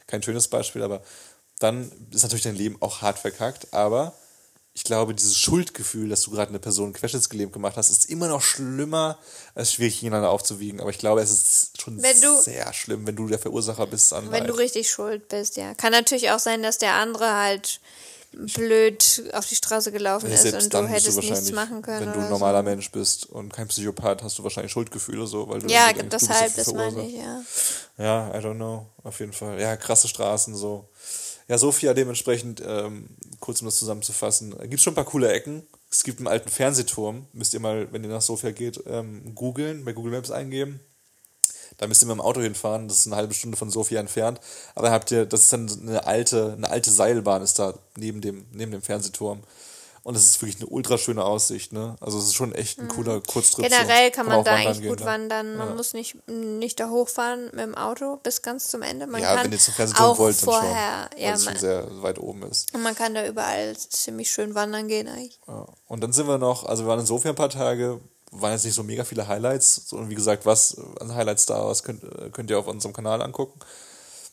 Kein schönes Beispiel, aber dann ist natürlich dein Leben auch hart verkackt. Aber ich glaube, dieses Schuldgefühl, dass du gerade eine Person querschnittsgelähmt gemacht hast, ist immer noch schlimmer, als schwierig gegeneinander aufzuwiegen. Aber ich glaube, es ist schon Wenn du- sehr schlimm, wenn du der Verursacher bist an wenn du richtig schuld bist, ja. Kann natürlich auch sein, dass der andere halt blöd auf die Straße gelaufen ist und du hättest du nichts machen können. wenn du ein normaler Mensch bist und kein Psychopath, hast du wahrscheinlich Schuldgefühle so, weil du so. Ja, denkst, du bist deshalb, das meine ich, ja. Ja, I don't know, auf jeden Fall. Ja, krasse Straßen so. Ja, Sofia dementsprechend, ähm, kurz um das zusammenzufassen, gibt es schon ein paar coole Ecken. Es gibt einen alten Fernsehturm, müsst ihr mal, wenn ihr nach Sofia geht, ähm, googeln, bei Google Maps eingeben. Da müsst ihr mit dem Auto hinfahren, das ist eine halbe Stunde von Sofia entfernt. Aber dann habt ihr, das ist dann eine alte, eine alte Seilbahn ist da neben dem, neben dem Fernsehturm. Und es ist wirklich eine ultra schöne Aussicht, ne? Also es ist schon echt ein cooler Kurztrip. Mhm. Generell so. kann man auch da wandern eigentlich gehen gut da. wandern. Man Ja. muss nicht, nicht da hochfahren mit dem Auto bis ganz zum Ende. Man Ja, kann wenn ihr zum Fernsehturm auch wollt, dann vorher, schon. ja, weil es schon man, sehr weit oben ist. und man kann da überall ziemlich schön wandern gehen eigentlich. Ja. Und dann sind wir noch, also wir waren in Sofia ein paar Tage, waren jetzt nicht so mega viele Highlights. Und wie gesagt, was an Highlights da ist, könnt, könnt ihr auf unserem Kanal angucken.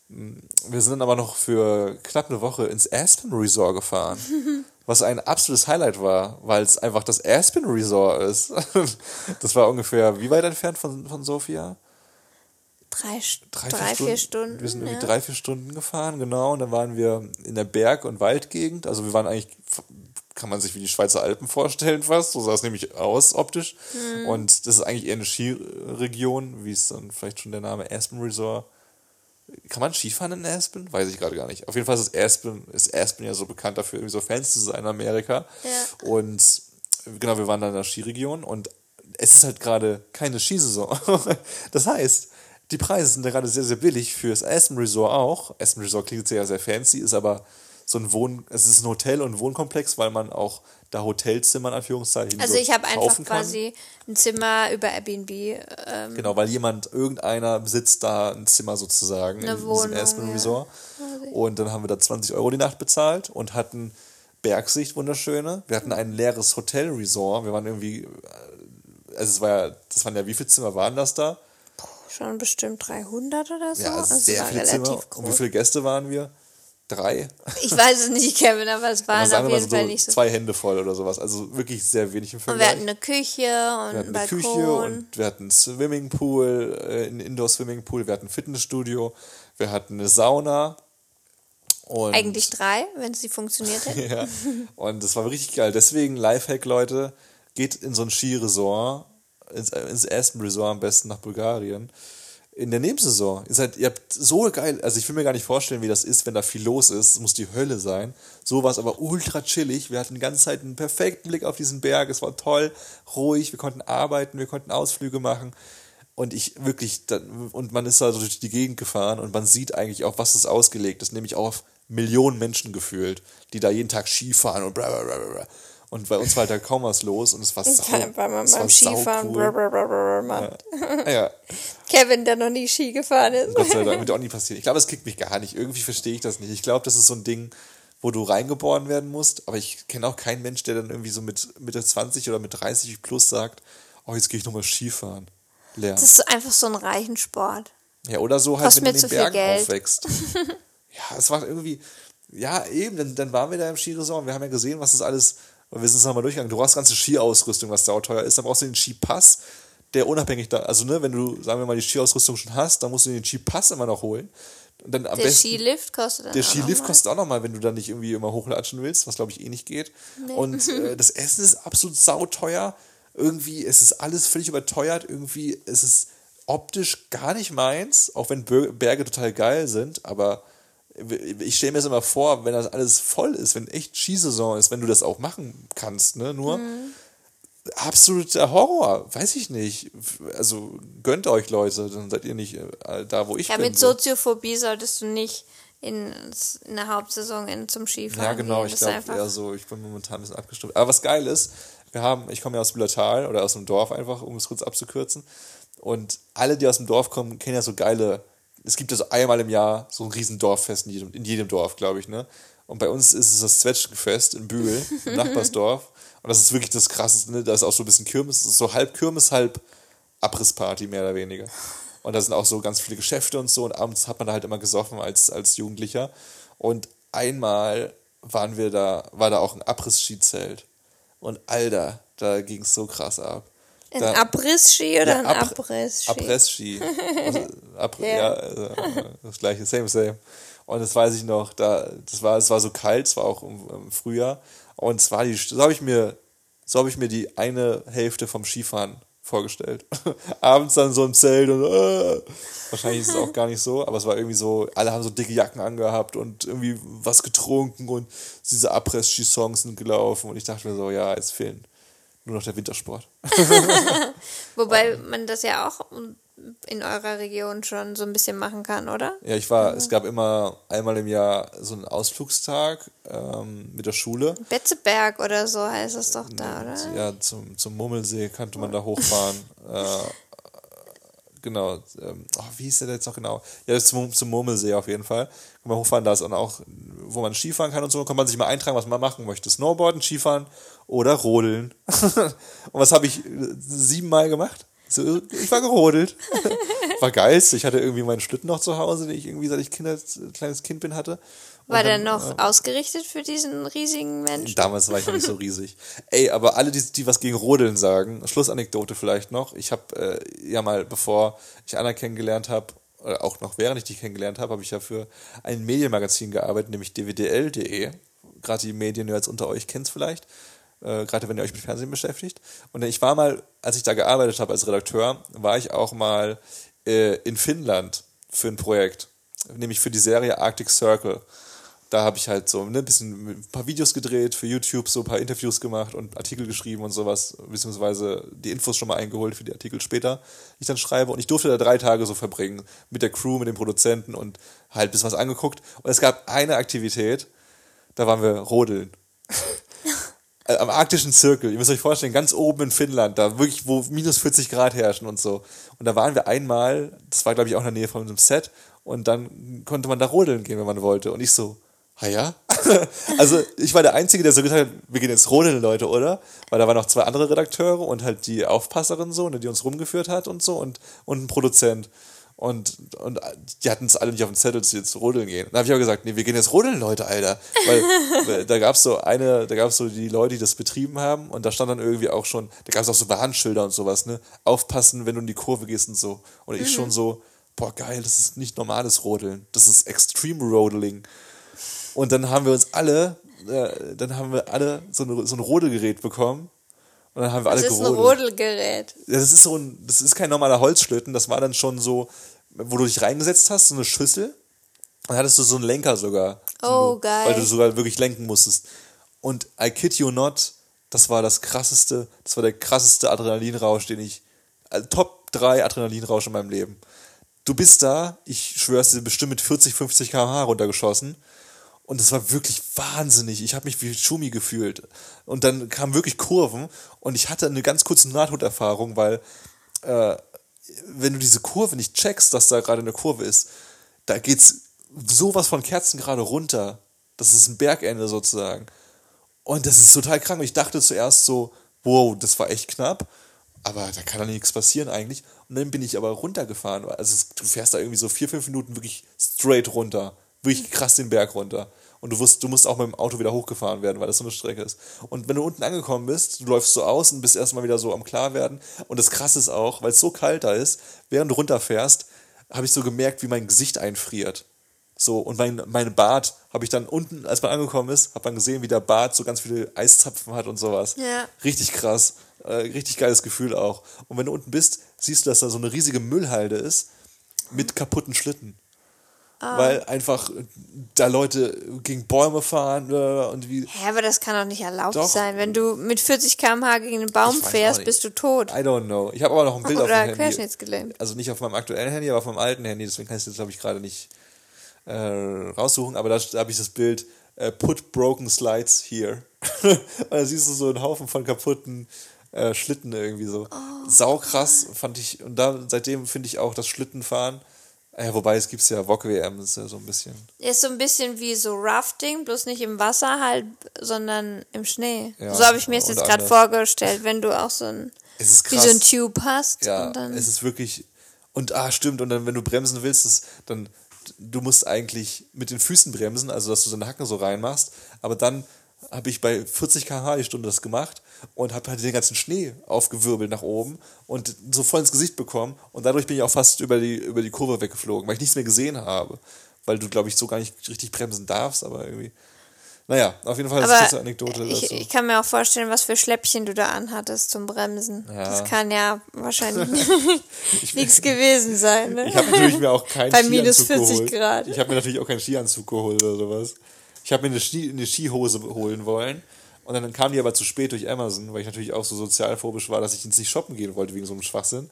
Wir sind dann aber noch für knapp eine Woche ins Aspen Resort gefahren. was ein absolutes Highlight war, weil es einfach das Aspen Resort ist. Das war ungefähr, wie weit entfernt von, von Sofia? Drei, drei, drei, vier, Stunden. Wir sind irgendwie ja. drei, vier Stunden gefahren, genau. Und dann waren wir in der Berg- und Waldgegend. Also wir waren eigentlich, kann man sich wie die Schweizer Alpen vorstellen fast. So sah es nämlich aus optisch. Und das ist eigentlich eher eine Skiregion, wie es dann vielleicht schon der Name Aspen Resort Kann man Skifahren in Aspen? Weiß ich gerade gar nicht. Auf jeden Fall ist Aspen, ist Aspen ja so bekannt dafür, irgendwie so Fans zu sein in Amerika. Ja. Und genau, wir waren da in der Skiregion und es ist halt gerade keine Skisaison. das heißt, die Preise sind da gerade sehr, sehr billig fürs Aspen Resort auch. Aspen Resort klingt sehr, sehr fancy, ist aber so ein Wohn, es ist ein Hotel und ein Wohnkomplex, weil man auch da Hotelzimmer in Anführungszeichen Also so ich habe einfach quasi ein Zimmer über Airbnb. Ähm, Genau, weil jemand, irgendeiner besitzt da ein Zimmer sozusagen in Wohnung, diesem Aspen ja. Resort. Und dann haben wir da 20 Euro die Nacht bezahlt und hatten Bergsicht, wunderschöne. Wir hatten ein leeres Hotel-Resort. Wir waren irgendwie, äh, also es war ja, das waren ja, wie viele Zimmer waren das da? schon bestimmt 300 oder so. Ja, Also sehr viele Zimmer. Und wie groß. viele Gäste waren wir? Drei. Ich weiß es nicht, Kevin, aber es Aber waren auf jeden so Fall nicht so. zwei Hände voll oder sowas. Also wirklich sehr wenig im Und Vergleich. wir hatten eine Küche und Wir hatten eine. Küche und wir hatten einen Swimmingpool, äh, einen Indoor-Swimmingpool, wir hatten ein Fitnessstudio, wir hatten eine Sauna. Und Eigentlich drei, wenn sie funktioniert hätte. ja. Und das war richtig geil. Deswegen, Lifehack, Leute, geht in so ein Skiresort, ins, ins Aspen Resort am besten nach Bulgarien. In der Nebensaison. Ihr, seid, ihr habt so geil, also ich will mir gar nicht vorstellen, wie das ist, wenn da viel los ist. Es muss die Hölle sein. So war es aber ultra chillig. Wir hatten die ganze Zeit einen perfekten Blick auf diesen Berg. Es war toll, ruhig. Wir konnten arbeiten, wir konnten Ausflüge machen. Und ich wirklich, und man ist da so durch die Gegend gefahren und man sieht eigentlich auch, was es ausgelegt ist, nämlich auch auf Millionen Menschen gefühlt, die da jeden Tag Skifahren und bla bla bla bla, bla. Und bei uns war halt da kaum was los und es war sau, Weil man es war beim Skifahren. saucool. blablabla macht. Ja. ja, Kevin, der noch nie Ski gefahren ist. Gott sei Dank, wird auch nie passieren. Ich glaube, es kickt mich gar nicht. Irgendwie verstehe ich das nicht. Ich glaube, das ist so ein Ding, wo du reingeboren werden musst, aber ich kenne auch keinen Mensch, der dann irgendwie so mit Mitte 20 oder mit 30 plus sagt, oh, jetzt gehe ich nochmal Skifahren. Lernen. Das ist einfach so ein reichen Sport. Ja, oder so halt, Kostet wenn du in den Bergen aufwächst. ja, es war irgendwie, ja, eben, dann, dann waren wir da im Skiresort und wir haben ja gesehen, was das alles, und wir sind es nochmal durchgegangen. Du brauchst ganze Skiausrüstung, was sauteuer ist, dann brauchst du den Skipass, der unabhängig da, also ne, wenn du, sagen wir mal, die Skiausrüstung schon hast, dann musst du den Skipass immer noch holen. Und dann am Der besten, Skilift kostet dann der auch Skilift noch mal. kostet auch nochmal, wenn du da nicht irgendwie immer hochlatschen willst, was glaube ich eh nicht geht. Und äh, das Essen ist absolut sauteuer. Irgendwie, es ist alles völlig überteuert. Irgendwie, es ist optisch gar nicht meins, auch wenn Berge total geil sind. Aber ich stelle mir das immer vor, wenn das alles voll ist, wenn echt Skisaison ist, wenn du das auch machen kannst, ne? Nur Mhm. absoluter Horror, weiß ich nicht. Also gönnt euch Leute, dann seid ihr nicht äh, da, wo ich Ja, bin. mit Soziophobie solltest du nicht in, in der Hauptsaison in, zum Skifahren Ja, genau, ich glaube eher so, ich bin momentan ein bisschen abgestimmt. Aber was geil ist, wir haben, ich komme ja aus Büllertal oder aus einem Dorf einfach, um es kurz abzukürzen. Und alle, die aus dem Dorf kommen, kennen ja so geile, es gibt ja so einmal im Jahr so ein riesen Dorffest in jedem, in jedem Dorf, glaube ich, ne? Und bei uns ist es das Zwetschgenfest in Bühl, im Nachbarsdorf. Und das ist wirklich das Krasseste, ne? Da ist auch so ein bisschen Kirmes, das ist so halb Kirmes, halb Abrissparty, mehr oder weniger. Und da sind auch so ganz viele Geschäfte und so. Und abends hat man da halt immer gesoffen als, als Jugendlicher. Und einmal waren wir da, war da auch ein Abriss-Skizelt. Und Alter, da ging es so krass ab. Ein Da- Abriss-Ski oder Ja, ein Abr- Abriss-Ski? Abriss-Ski. Also, Ab Ja. ja, äh, das gleiche, same, same. Und das weiß ich noch, da, das war, es war so kalt, es war auch im, im Frühjahr. Und es war die, so habe ich mir, so habe ich mir die eine Hälfte vom Skifahren vorgestellt. Abends dann so im Zelt und äh, wahrscheinlich ist es auch gar nicht so, aber es war irgendwie so, alle haben so dicke Jacken angehabt und irgendwie was getrunken und diese Abriss-Ski-Songs sind gelaufen und ich dachte mir so, ja, jetzt fehlen nur noch der Wintersport. Wobei man das ja auch in eurer Region schon so ein bisschen machen kann, oder? Ja, ich war, es gab immer einmal im Jahr so einen Ausflugstag ähm, mit der Schule. Betzeberg oder so heißt es doch da, oder? Ja, zum, zum Mummelsee konnte man da hochfahren. äh, genau. Ähm, oh, wie hieß der jetzt noch genau? Ja, zum, zum Murmelsee auf jeden Fall. Kann man hochfahren, da ist dann auch, wo man Skifahren kann und so, kann man sich mal eintragen, was man machen möchte. Snowboarden, Skifahren oder Rodeln. und was habe ich äh, siebenmal gemacht? So, ich war gerodelt. war geil. Ich hatte irgendwie meinen Schlitten noch zu Hause, den ich irgendwie, seit ich Kinder, kleines Kind bin, hatte. Und War der noch ausgerichtet für diesen riesigen Menschen? Damals war ich noch nicht so riesig. Ey, aber alle, die, die was gegen Rodeln sagen, Schlussanekdote vielleicht noch. Ich habe äh, ja mal, bevor ich Anna kennengelernt habe, oder auch noch während ich die kennengelernt habe, habe ich ja für ein Medienmagazin gearbeitet, nämlich dwdl.de. Gerade die Mediennerds unter euch kennt es vielleicht, äh, gerade wenn ihr euch mit Fernsehen beschäftigt. Und ich war mal, als ich da gearbeitet habe als Redakteur, war ich auch mal äh, in Finnland für ein Projekt. nämlich für die Serie Arctic Circle. Da habe ich halt so ne, ein bisschen ein paar Videos gedreht für YouTube, so ein paar Interviews gemacht und Artikel geschrieben und sowas, beziehungsweise die Infos schon mal eingeholt für die Artikel später, die ich dann schreibe. Und ich durfte da drei Tage so verbringen mit der Crew, mit den Produzenten und halt ein bisschen was angeguckt. Und es gab eine Aktivität, da waren wir rodeln. Äh, am arktischen Zirkel, ihr müsst euch vorstellen, ganz oben in Finnland, da wirklich, wo minus 40 Grad herrschen und so. Und da waren wir einmal, das war glaube ich auch in der Nähe von unserem Set, und dann konnte man da rodeln gehen, wenn man wollte. Und ich so, ah ja? also ich war der Einzige, der so gesagt hat, wir gehen jetzt rodeln, Leute, oder? Weil da waren noch zwei andere Redakteure und halt die Aufpasserin so, ne, die uns rumgeführt hat und so und, und ein Produzent. Und, und die hatten es alle nicht auf dem Zettel, dass sie jetzt rodeln gehen. Dann habe ich auch gesagt, nee, wir gehen jetzt rodeln, Leute, Alter. Weil, da gab es so eine, da gab es so die Leute, die das betrieben haben und da stand dann irgendwie auch schon, da gab es auch so Warnschilder und sowas, ne? Aufpassen, wenn du in die Kurve gehst und so. Und ich schon so, boah, geil, das ist nicht normales Rodeln, das ist Extreme Rodeling. Und dann haben wir uns alle, äh, dann haben wir alle so, eine, so ein Rodelgerät bekommen. Und dann haben wir alle Das ist ein gerodelt. Rodelgerät. Ja, Das ist so ein, das ist kein normaler Holzschlitten, das war dann schon so, wo du dich reingesetzt hast, so eine Schüssel. Dann hattest du so einen Lenker sogar. Oh, du, geil. Weil du sogar wirklich lenken musstest. Und I kid you not, das war das krasseste, das war der krasseste Adrenalinrausch, den ich, also Top 3 Adrenalinrausch in meinem Leben. Du bist da, ich schwör's dir, bestimmt mit 40, 50 km/h runtergeschossen. Und das war wirklich wahnsinnig. Ich habe mich wie Schumi gefühlt. Und dann kamen wirklich Kurven und ich hatte eine ganz kurze Nahtoderfahrung, weil äh, wenn du diese Kurve nicht checkst, dass da gerade eine Kurve ist, da geht's sowas von Kerzen gerade runter. Das ist ein Bergende sozusagen. Und das ist total krank. Ich dachte zuerst so, wow, das war echt knapp. Aber da kann doch nichts passieren eigentlich. Und dann bin ich aber runtergefahren. Also du fährst da irgendwie so vier, fünf Minuten wirklich straight runter. Wirklich krass den Berg runter. Und du, wirst, du musst auch mit dem Auto wieder hochgefahren werden, weil das so eine Strecke ist. Und wenn du unten angekommen bist, du läufst so aus und bist erstmal wieder so am Klarwerden. Und das Krasse ist auch, weil es so kalt da ist, während du runterfährst, habe ich so gemerkt, wie mein Gesicht einfriert. So, und mein, mein Bart habe ich dann unten, als man angekommen ist, hat man gesehen, wie der Bart so ganz viele Eiszapfen hat und sowas. Ja. Richtig krass. Äh, richtig geiles Gefühl auch. Und wenn du unten bist, siehst du, dass da so eine riesige Müllhalde ist mit kaputten Schlitten. Weil einfach da Leute gegen Bäume fahren äh, und wie. Hä, aber das kann doch nicht erlaubt Doch. sein. Wenn du mit 40 km/h gegen einen Baum fährst, bist du tot. I don't know. Ich habe aber noch ein Bild auf Oder dem Handy. querschnittsgelähmt. Also nicht auf meinem aktuellen Handy, aber auf meinem alten Handy. Deswegen kann ich das, glaube ich, gerade nicht äh, raussuchen. Aber da habe ich das Bild äh, Put broken slides here. und da siehst du so einen Haufen von kaputten äh, Schlitten irgendwie so. Oh. Sau krass fand ich. Und da seitdem finde ich auch das Schlittenfahren. Äh, wobei es gibt ja VOG WM, das ist ja so ein bisschen. Ist so ein bisschen wie so Rafting, bloß nicht im Wasser halt, sondern im Schnee. Ja, so habe ich mir es jetzt gerade vorgestellt, wenn du auch so ein, wie so ein Tube hast. Ja, und dann, es ist wirklich. Und ah, stimmt, und dann, wenn du bremsen willst, das, dann du musst eigentlich mit den Füßen bremsen, also dass du deine Hacken so reinmachst. Aber dann habe ich bei 40 km/h die Stunde das gemacht und habe halt den ganzen Schnee aufgewirbelt nach oben und so voll ins Gesicht bekommen. Und dadurch bin ich auch fast über die, über die Kurve weggeflogen, weil ich nichts mehr gesehen habe. Weil du, glaube ich, so gar nicht richtig bremsen darfst, aber irgendwie. Naja, auf jeden Fall ist das eine Anekdote ich, dazu. ich kann mir auch vorstellen, was für Schläppchen du da anhattest zum Bremsen. Ja. Das kann ja wahrscheinlich nichts gewesen sein. Ne? Ich habe natürlich mir auch keinen Bei Skianzug minus 40 geholt. Grad. Ich habe mir natürlich auch keinen Skianzug geholt oder sowas. Ich habe mir eine, Ski, eine Skihose holen wollen. Und dann kam die aber zu spät durch Amazon, weil ich natürlich auch so sozialphobisch war, dass ich jetzt nicht shoppen gehen wollte wegen so einem Schwachsinn.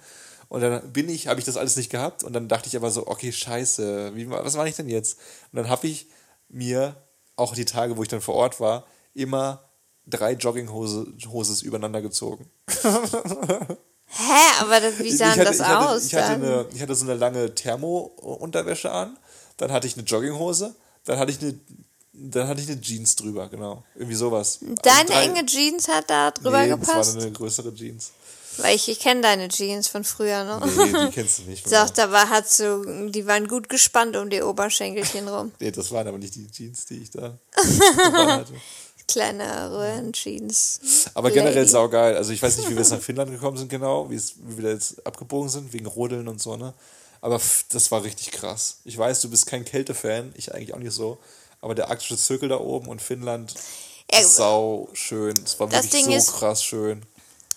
Und dann bin ich, habe ich das alles nicht gehabt. Und dann dachte ich aber so, okay, scheiße, wie, was mache ich denn jetzt? Und dann habe ich mir, auch die Tage, wo ich dann vor Ort war, immer drei Jogginghoses übereinander gezogen. Hä, aber das, wie sah hatte, das ich hatte, aus? Ich hatte, eine, ich hatte so eine lange Thermo-Unterwäsche an, dann hatte ich eine Jogginghose, dann hatte ich eine, dann hatte ich eine Jeans drüber, genau. Irgendwie sowas. Deine Also drei- enge Jeans hat da drüber nee, gepasst? Das war eine größere Jeans. Weil ich, ich kenne deine Jeans von früher noch. Nee, die kennst du nicht. Doch, da war, hat so, die waren gut gespannt um die Oberschenkelchen rum. Nee, das waren aber nicht die Jeans, die ich da hatte. Kleine Röhrenjeans. Aber generell saugeil. Also ich weiß nicht, wie wir jetzt nach Finnland gekommen sind genau, wie wir da jetzt abgebogen sind, wegen Rodeln und so, ne? Aber pff, das war richtig krass. Ich weiß, du bist kein Kälte-Fan, ich eigentlich auch nicht so. Aber der arktische Zirkel da oben und Finnland Ja, ist sau schön. Es war das wirklich Ding so ist- krass schön.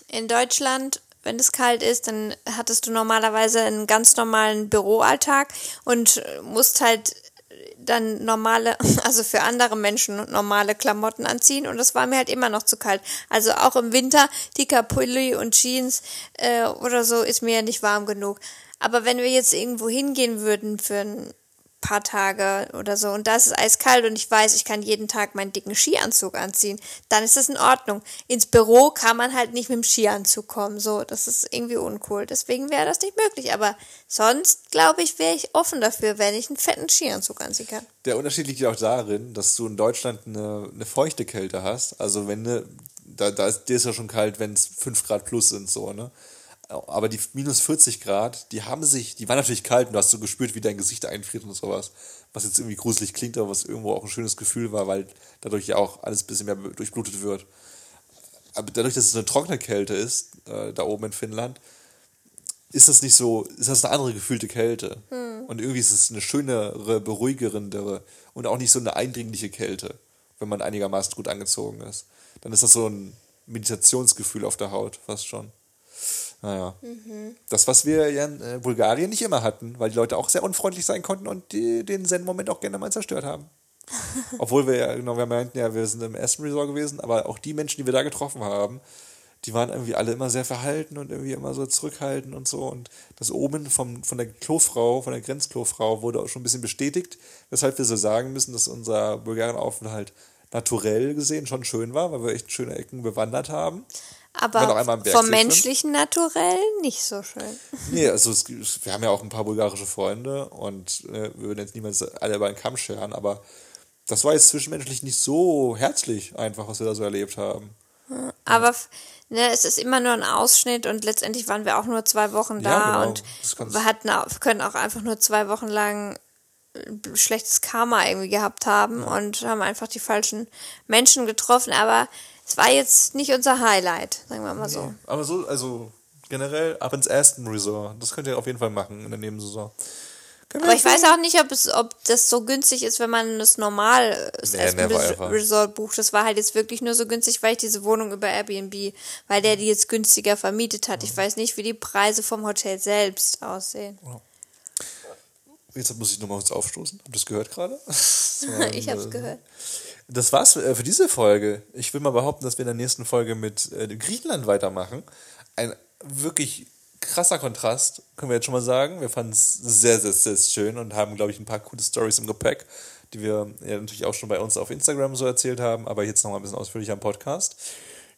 In Deutschland wenn es kalt ist, dann hattest du normalerweise einen ganz normalen Büroalltag und musst halt dann normale, also für andere Menschen normale Klamotten anziehen und das war mir halt immer noch zu kalt. Also auch im Winter dicker Pulli und Jeans äh, oder so ist mir ja nicht warm genug. Aber wenn wir jetzt irgendwo hingehen würden für ein paar Tage oder so und da ist es eiskalt und ich weiß, ich kann jeden Tag meinen dicken Skianzug anziehen, dann ist das in Ordnung. Ins Büro kann man halt nicht mit dem Skianzug kommen, so, das ist irgendwie uncool. Deswegen wäre das nicht möglich, aber sonst glaube ich, wäre ich offen dafür, wenn ich einen fetten Skianzug anziehen kann. Der Unterschied liegt ja auch darin, dass du in Deutschland eine, eine feuchte Kälte hast. Also wenn ne, da, da ist dir ist ja schon kalt, wenn es 5 Grad plus sind, so, ne? Aber die minus 40 Grad, die haben sich, die waren natürlich kalt und du hast so gespürt, wie dein Gesicht einfriert und sowas. Was jetzt irgendwie gruselig klingt, aber was irgendwo auch ein schönes Gefühl war, weil dadurch ja auch alles ein bisschen mehr durchblutet wird. Aber dadurch, dass es eine trockene Kälte ist, äh, da oben in Finnland, ist das nicht so, ist das eine andere gefühlte Kälte. Hm. Und irgendwie ist es eine schönere, beruhigerendere und auch nicht so eine eindringliche Kälte, wenn man einigermaßen gut angezogen ist. Dann ist das so ein Meditationsgefühl auf der Haut, fast schon. Naja. Mhm. Das, was wir ja in äh, Bulgarien nicht immer hatten, weil die Leute auch sehr unfreundlich sein konnten und die, den Zen-Moment auch gerne mal zerstört haben. Obwohl wir ja, genau, wir meinten ja, wir sind im Aspen Resort gewesen, aber auch die Menschen, die wir da getroffen haben, die waren irgendwie alle immer sehr verhalten und irgendwie immer so zurückhaltend und so. Und das oben vom, von der Klofrau, von der Grenzklofrau, wurde auch schon ein bisschen bestätigt, weshalb wir so sagen müssen, dass unser Bulgarien-Aufenthalt naturell gesehen schon schön war, weil wir echt schöne Ecken bewandert haben. Aber vom menschlichen Naturell nicht so schön. Nee, also es, wir haben ja auch ein paar bulgarische Freunde und äh, wir würden jetzt niemals alle über einen Kamm scheren, aber das war jetzt zwischenmenschlich nicht so herzlich einfach, was wir da so erlebt haben. Aber ne, es ist immer nur ein Ausschnitt und letztendlich waren wir auch nur zwei Wochen da ja, genau. und wir hatten auch, können auch einfach nur zwei Wochen lang schlechtes Karma irgendwie gehabt haben ja. und haben einfach die falschen Menschen getroffen, aber es war jetzt nicht unser Highlight, sagen wir mal so. Nee, aber so, also generell ab ins Aston Resort. Das könnt ihr auf jeden Fall machen in der Nebensaison. aber ich weiß auch nicht, ob es, ob das so günstig ist, wenn man das normal das nee, Aston Resort bucht. Das war halt jetzt wirklich nur so günstig, weil ich diese Wohnung über Airbnb, weil der die jetzt günstiger vermietet hat. Ich weiß nicht, wie die Preise vom Hotel selbst aussehen. Jetzt muss ich nochmal kurz aufstoßen. Habt ihr das gehört gerade? ich hab's gehört. Das war's äh, für diese Folge. Ich will mal behaupten, dass wir in der nächsten Folge mit äh, Griechenland weitermachen. Ein wirklich krasser Kontrast, können wir jetzt schon mal sagen. Wir fanden es sehr, sehr, sehr schön und haben, glaube ich, ein paar coole Stories im Gepäck, die wir ja natürlich auch schon bei uns auf Instagram so erzählt haben, aber jetzt nochmal ein bisschen ausführlicher im Podcast.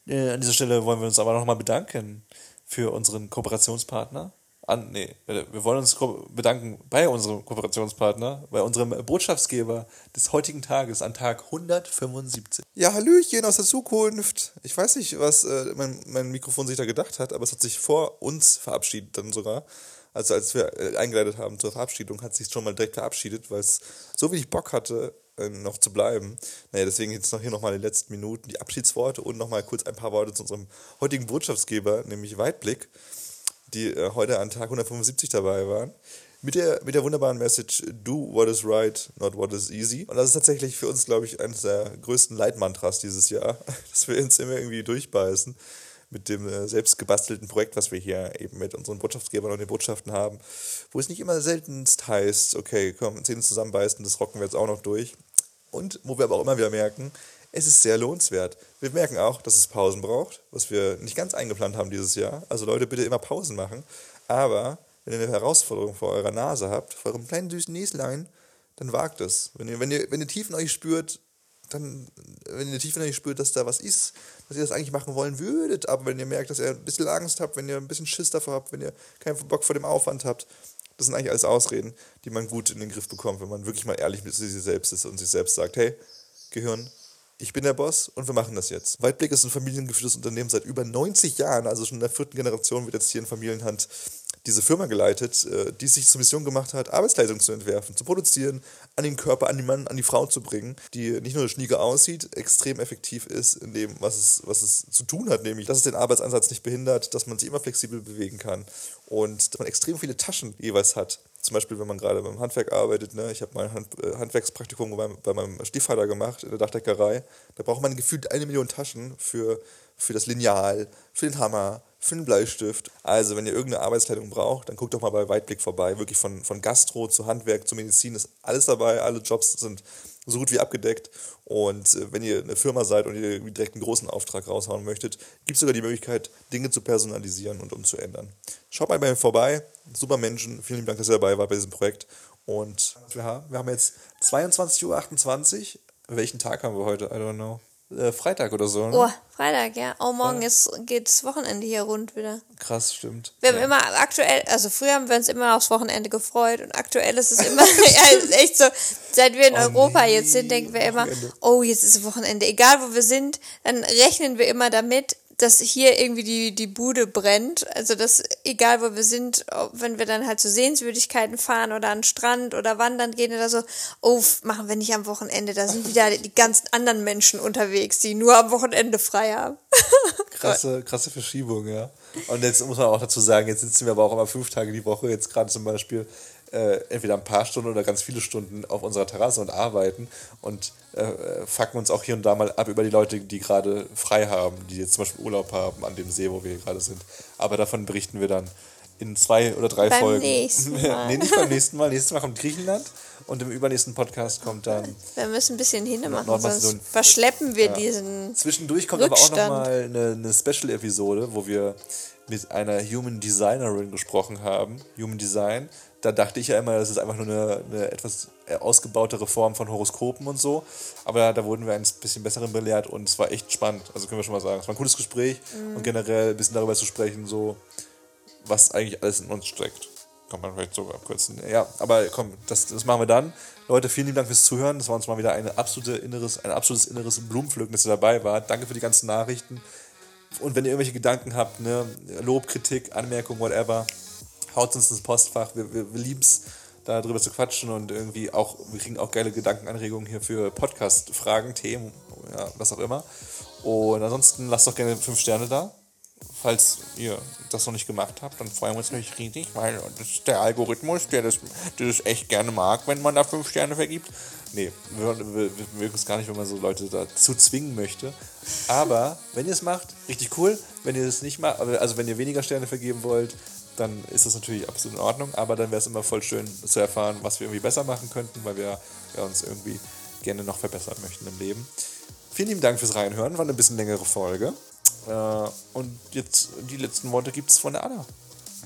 Äh, an dieser Stelle wollen wir uns aber nochmal bedanken für unseren Kooperationspartner, an, nee, wir wollen uns bedanken bei unserem Kooperationspartner, bei unserem Botschaftsgeber des heutigen Tages an Tag 175. Ja, Hallöchen aus der Zukunft. Ich weiß nicht, was äh, mein, mein Mikrofon sich da gedacht hat, aber es hat sich vor uns verabschiedet dann sogar. Also als wir äh, eingeleitet haben zur Verabschiedung, hat sich schon mal direkt verabschiedet, weil es so wenig Bock hatte, äh, noch zu bleiben. Naja, deswegen jetzt noch hier nochmal die letzten Minuten, die Abschiedsworte und nochmal kurz ein paar Worte zu unserem heutigen Botschaftsgeber, nämlich Weitblick die äh, heute an Tag 175 dabei waren. Mit der, mit der wunderbaren Message, do what is right, not what is easy. Und das ist tatsächlich für uns, glaube ich, eines der größten Leitmantras dieses Jahr, dass wir uns immer irgendwie durchbeißen mit dem äh, selbst gebastelten Projekt, was wir hier eben mit unseren Botschaftsgebern und den Botschaften haben, wo es nicht immer seltenst heißt, okay, komm, Zähne zusammenbeißen, das rocken wir jetzt auch noch durch. Und wo wir aber auch immer wieder merken, es ist sehr lohnenswert. Wir merken auch, dass es Pausen braucht, was wir nicht ganz eingeplant haben dieses Jahr. Also Leute, bitte immer Pausen machen. Aber wenn ihr eine Herausforderung vor eurer Nase habt, vor eurem kleinen süßen Näslein, dann wagt es. Wenn ihr, wenn ihr, wenn ihr tief in euch spürt, dann, wenn ihr tief in euch spürt, dass da was ist, dass ihr das eigentlich machen wollen würdet, aber wenn ihr merkt, dass ihr ein bisschen Angst habt, wenn ihr ein bisschen Schiss davor habt, wenn ihr keinen Bock vor dem Aufwand habt, das sind eigentlich alles Ausreden, die man gut in den Griff bekommt, wenn man wirklich mal ehrlich mit sich selbst ist und sich selbst sagt, hey, Gehirn, ich bin der Boss und wir machen das jetzt. Weitblick ist ein familiengeführtes Unternehmen seit über 90 Jahren, also schon in der vierten Generation wird jetzt hier in Familienhand diese Firma geleitet, äh, die sich zur Mission gemacht hat, Arbeitskleidung zu entwerfen, zu produzieren, an den Körper, an den Mann, an die Frau zu bringen, die nicht nur schnieke aussieht, extrem effektiv ist in dem, was es, was es zu tun hat, nämlich, dass es den Arbeitsansatz nicht behindert, dass man sich immer flexibel bewegen kann und dass man extrem viele Taschen jeweils hat zum Beispiel, wenn man gerade beim Handwerk arbeitet, ne, ich habe mein Hand, äh, Handwerkspraktikum bei, bei, meinem Stiefvater gemacht in der Dachdeckerei, da braucht man gefühlt eine Million Taschen für, für das Lineal, für den Hammer, für einen Bleistift. Also, wenn ihr irgendeine Arbeitskleidung braucht, dann guckt doch mal bei Weitblick vorbei. Wirklich von, von Gastro zu Handwerk zu Medizin ist alles dabei. Alle Jobs sind so gut wie abgedeckt. Und äh, wenn ihr eine Firma seid und ihr direkt einen großen Auftrag raushauen möchtet, gibt es sogar die Möglichkeit, Dinge zu personalisieren und umzuändern. Schaut mal bei mir vorbei. Super Menschen. Vielen Dank, dass ihr dabei wart bei diesem Projekt. Und wir haben, wir haben jetzt 22.28 Uhr. Welchen Tag haben wir heute? I don't know. Äh, Freitag oder so. Ne? Oh, Freitag, ja. Oh, morgen ist, geht's Wochenende hier rund wieder. Krass, stimmt. Wir haben immer aktuell, also früher haben wir uns immer aufs Wochenende gefreut und aktuell ist es immer, ja, ist echt so, seit wir in Oh Europa nee, jetzt sind, denken wir immer, Wochenende. oh, jetzt ist Wochenende. Egal wo wir sind, dann rechnen wir immer damit, dass hier irgendwie die, die Bude brennt. Also dass, egal wo wir sind, wenn wir dann halt zu Sehenswürdigkeiten fahren oder an den Strand oder wandern gehen oder so, oh, machen wir nicht am Wochenende, da sind wieder die ganzen anderen Menschen unterwegs, die nur am Wochenende frei haben. Krasse, krasse Verschiebung, ja. Und jetzt muss man auch dazu sagen, jetzt sitzen wir aber auch immer fünf Tage die Woche, jetzt gerade zum Beispiel äh, entweder ein paar Stunden oder ganz viele Stunden auf unserer Terrasse und arbeiten und äh, fucken uns auch hier und da mal ab über die Leute, die gerade frei haben, die jetzt zum Beispiel Urlaub haben an dem See, wo wir gerade sind. Aber davon berichten wir dann in zwei oder drei Beim Folgen. nächsten Mal. nee, nicht beim nächsten Mal. Nächstes Mal kommt Griechenland und im übernächsten Podcast kommt dann Wir müssen ein bisschen hinmachen, sonst verschleppen wir diesen. Zwischendurch kommt aber auch Rückstand. nochmal eine, eine Special-Episode, wo wir mit einer Human Designerin gesprochen haben. Human Design. Da dachte ich ja immer, das ist einfach nur eine, eine etwas ausgebautere Form von Horoskopen und so. Aber da wurden wir ein bisschen besseren belehrt und es war echt spannend. Also können wir schon mal sagen. Es war ein cooles Gespräch und generell ein bisschen darüber zu sprechen, so was eigentlich alles in uns steckt. Kann man vielleicht so abkürzen. Ja, aber komm, das, das machen wir dann. Leute, vielen lieben Dank fürs Zuhören. Das war uns mal wieder eine absolute inneres, ein absolutes inneres Blumenpflücken, dass ihr dabei wart. Danke für die ganzen Nachrichten. Und wenn ihr irgendwelche Gedanken habt, ne, Lob, Kritik, Anmerkung, whatever, haut uns ins Postfach. Wir, wir, wir lieben es, darüber zu quatschen und irgendwie auch, wir kriegen auch geile Gedankenanregungen hier für Podcast-Fragen, Themen, ja, was auch immer. Und ansonsten lasst doch gerne fünf Sterne da. Falls ihr das noch nicht gemacht habt, dann freuen wir uns natürlich riesig, weil das ist der Algorithmus, der das, der das echt gerne mag, wenn man da fünf Sterne vergibt. Nee, wir, wir, wir mögen es gar nicht, wenn man so Leute dazu zwingen möchte. Aber wenn ihr es macht, richtig cool. Wenn ihr es nicht macht, also wenn ihr weniger Sterne vergeben wollt, dann ist das natürlich absolut in Ordnung. Aber dann wäre es immer voll schön zu erfahren, was wir irgendwie besser machen könnten, weil wir ja, uns irgendwie gerne noch verbessern möchten im Leben. Vielen lieben Dank fürs Reinhören, war eine bisschen längere Folge. Äh, und jetzt die letzten Worte gibt es von der Anna.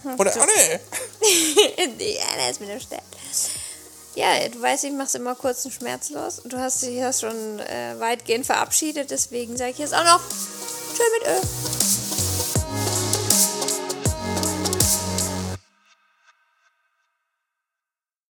Von der Anne! Die Anna ist mit dem Stern. Ja, du weißt, ich mach's immer kurz und schmerzlos. Du hast dich ja schon äh, weitgehend verabschiedet, deswegen sage ich jetzt auch noch Tschö mit Ö.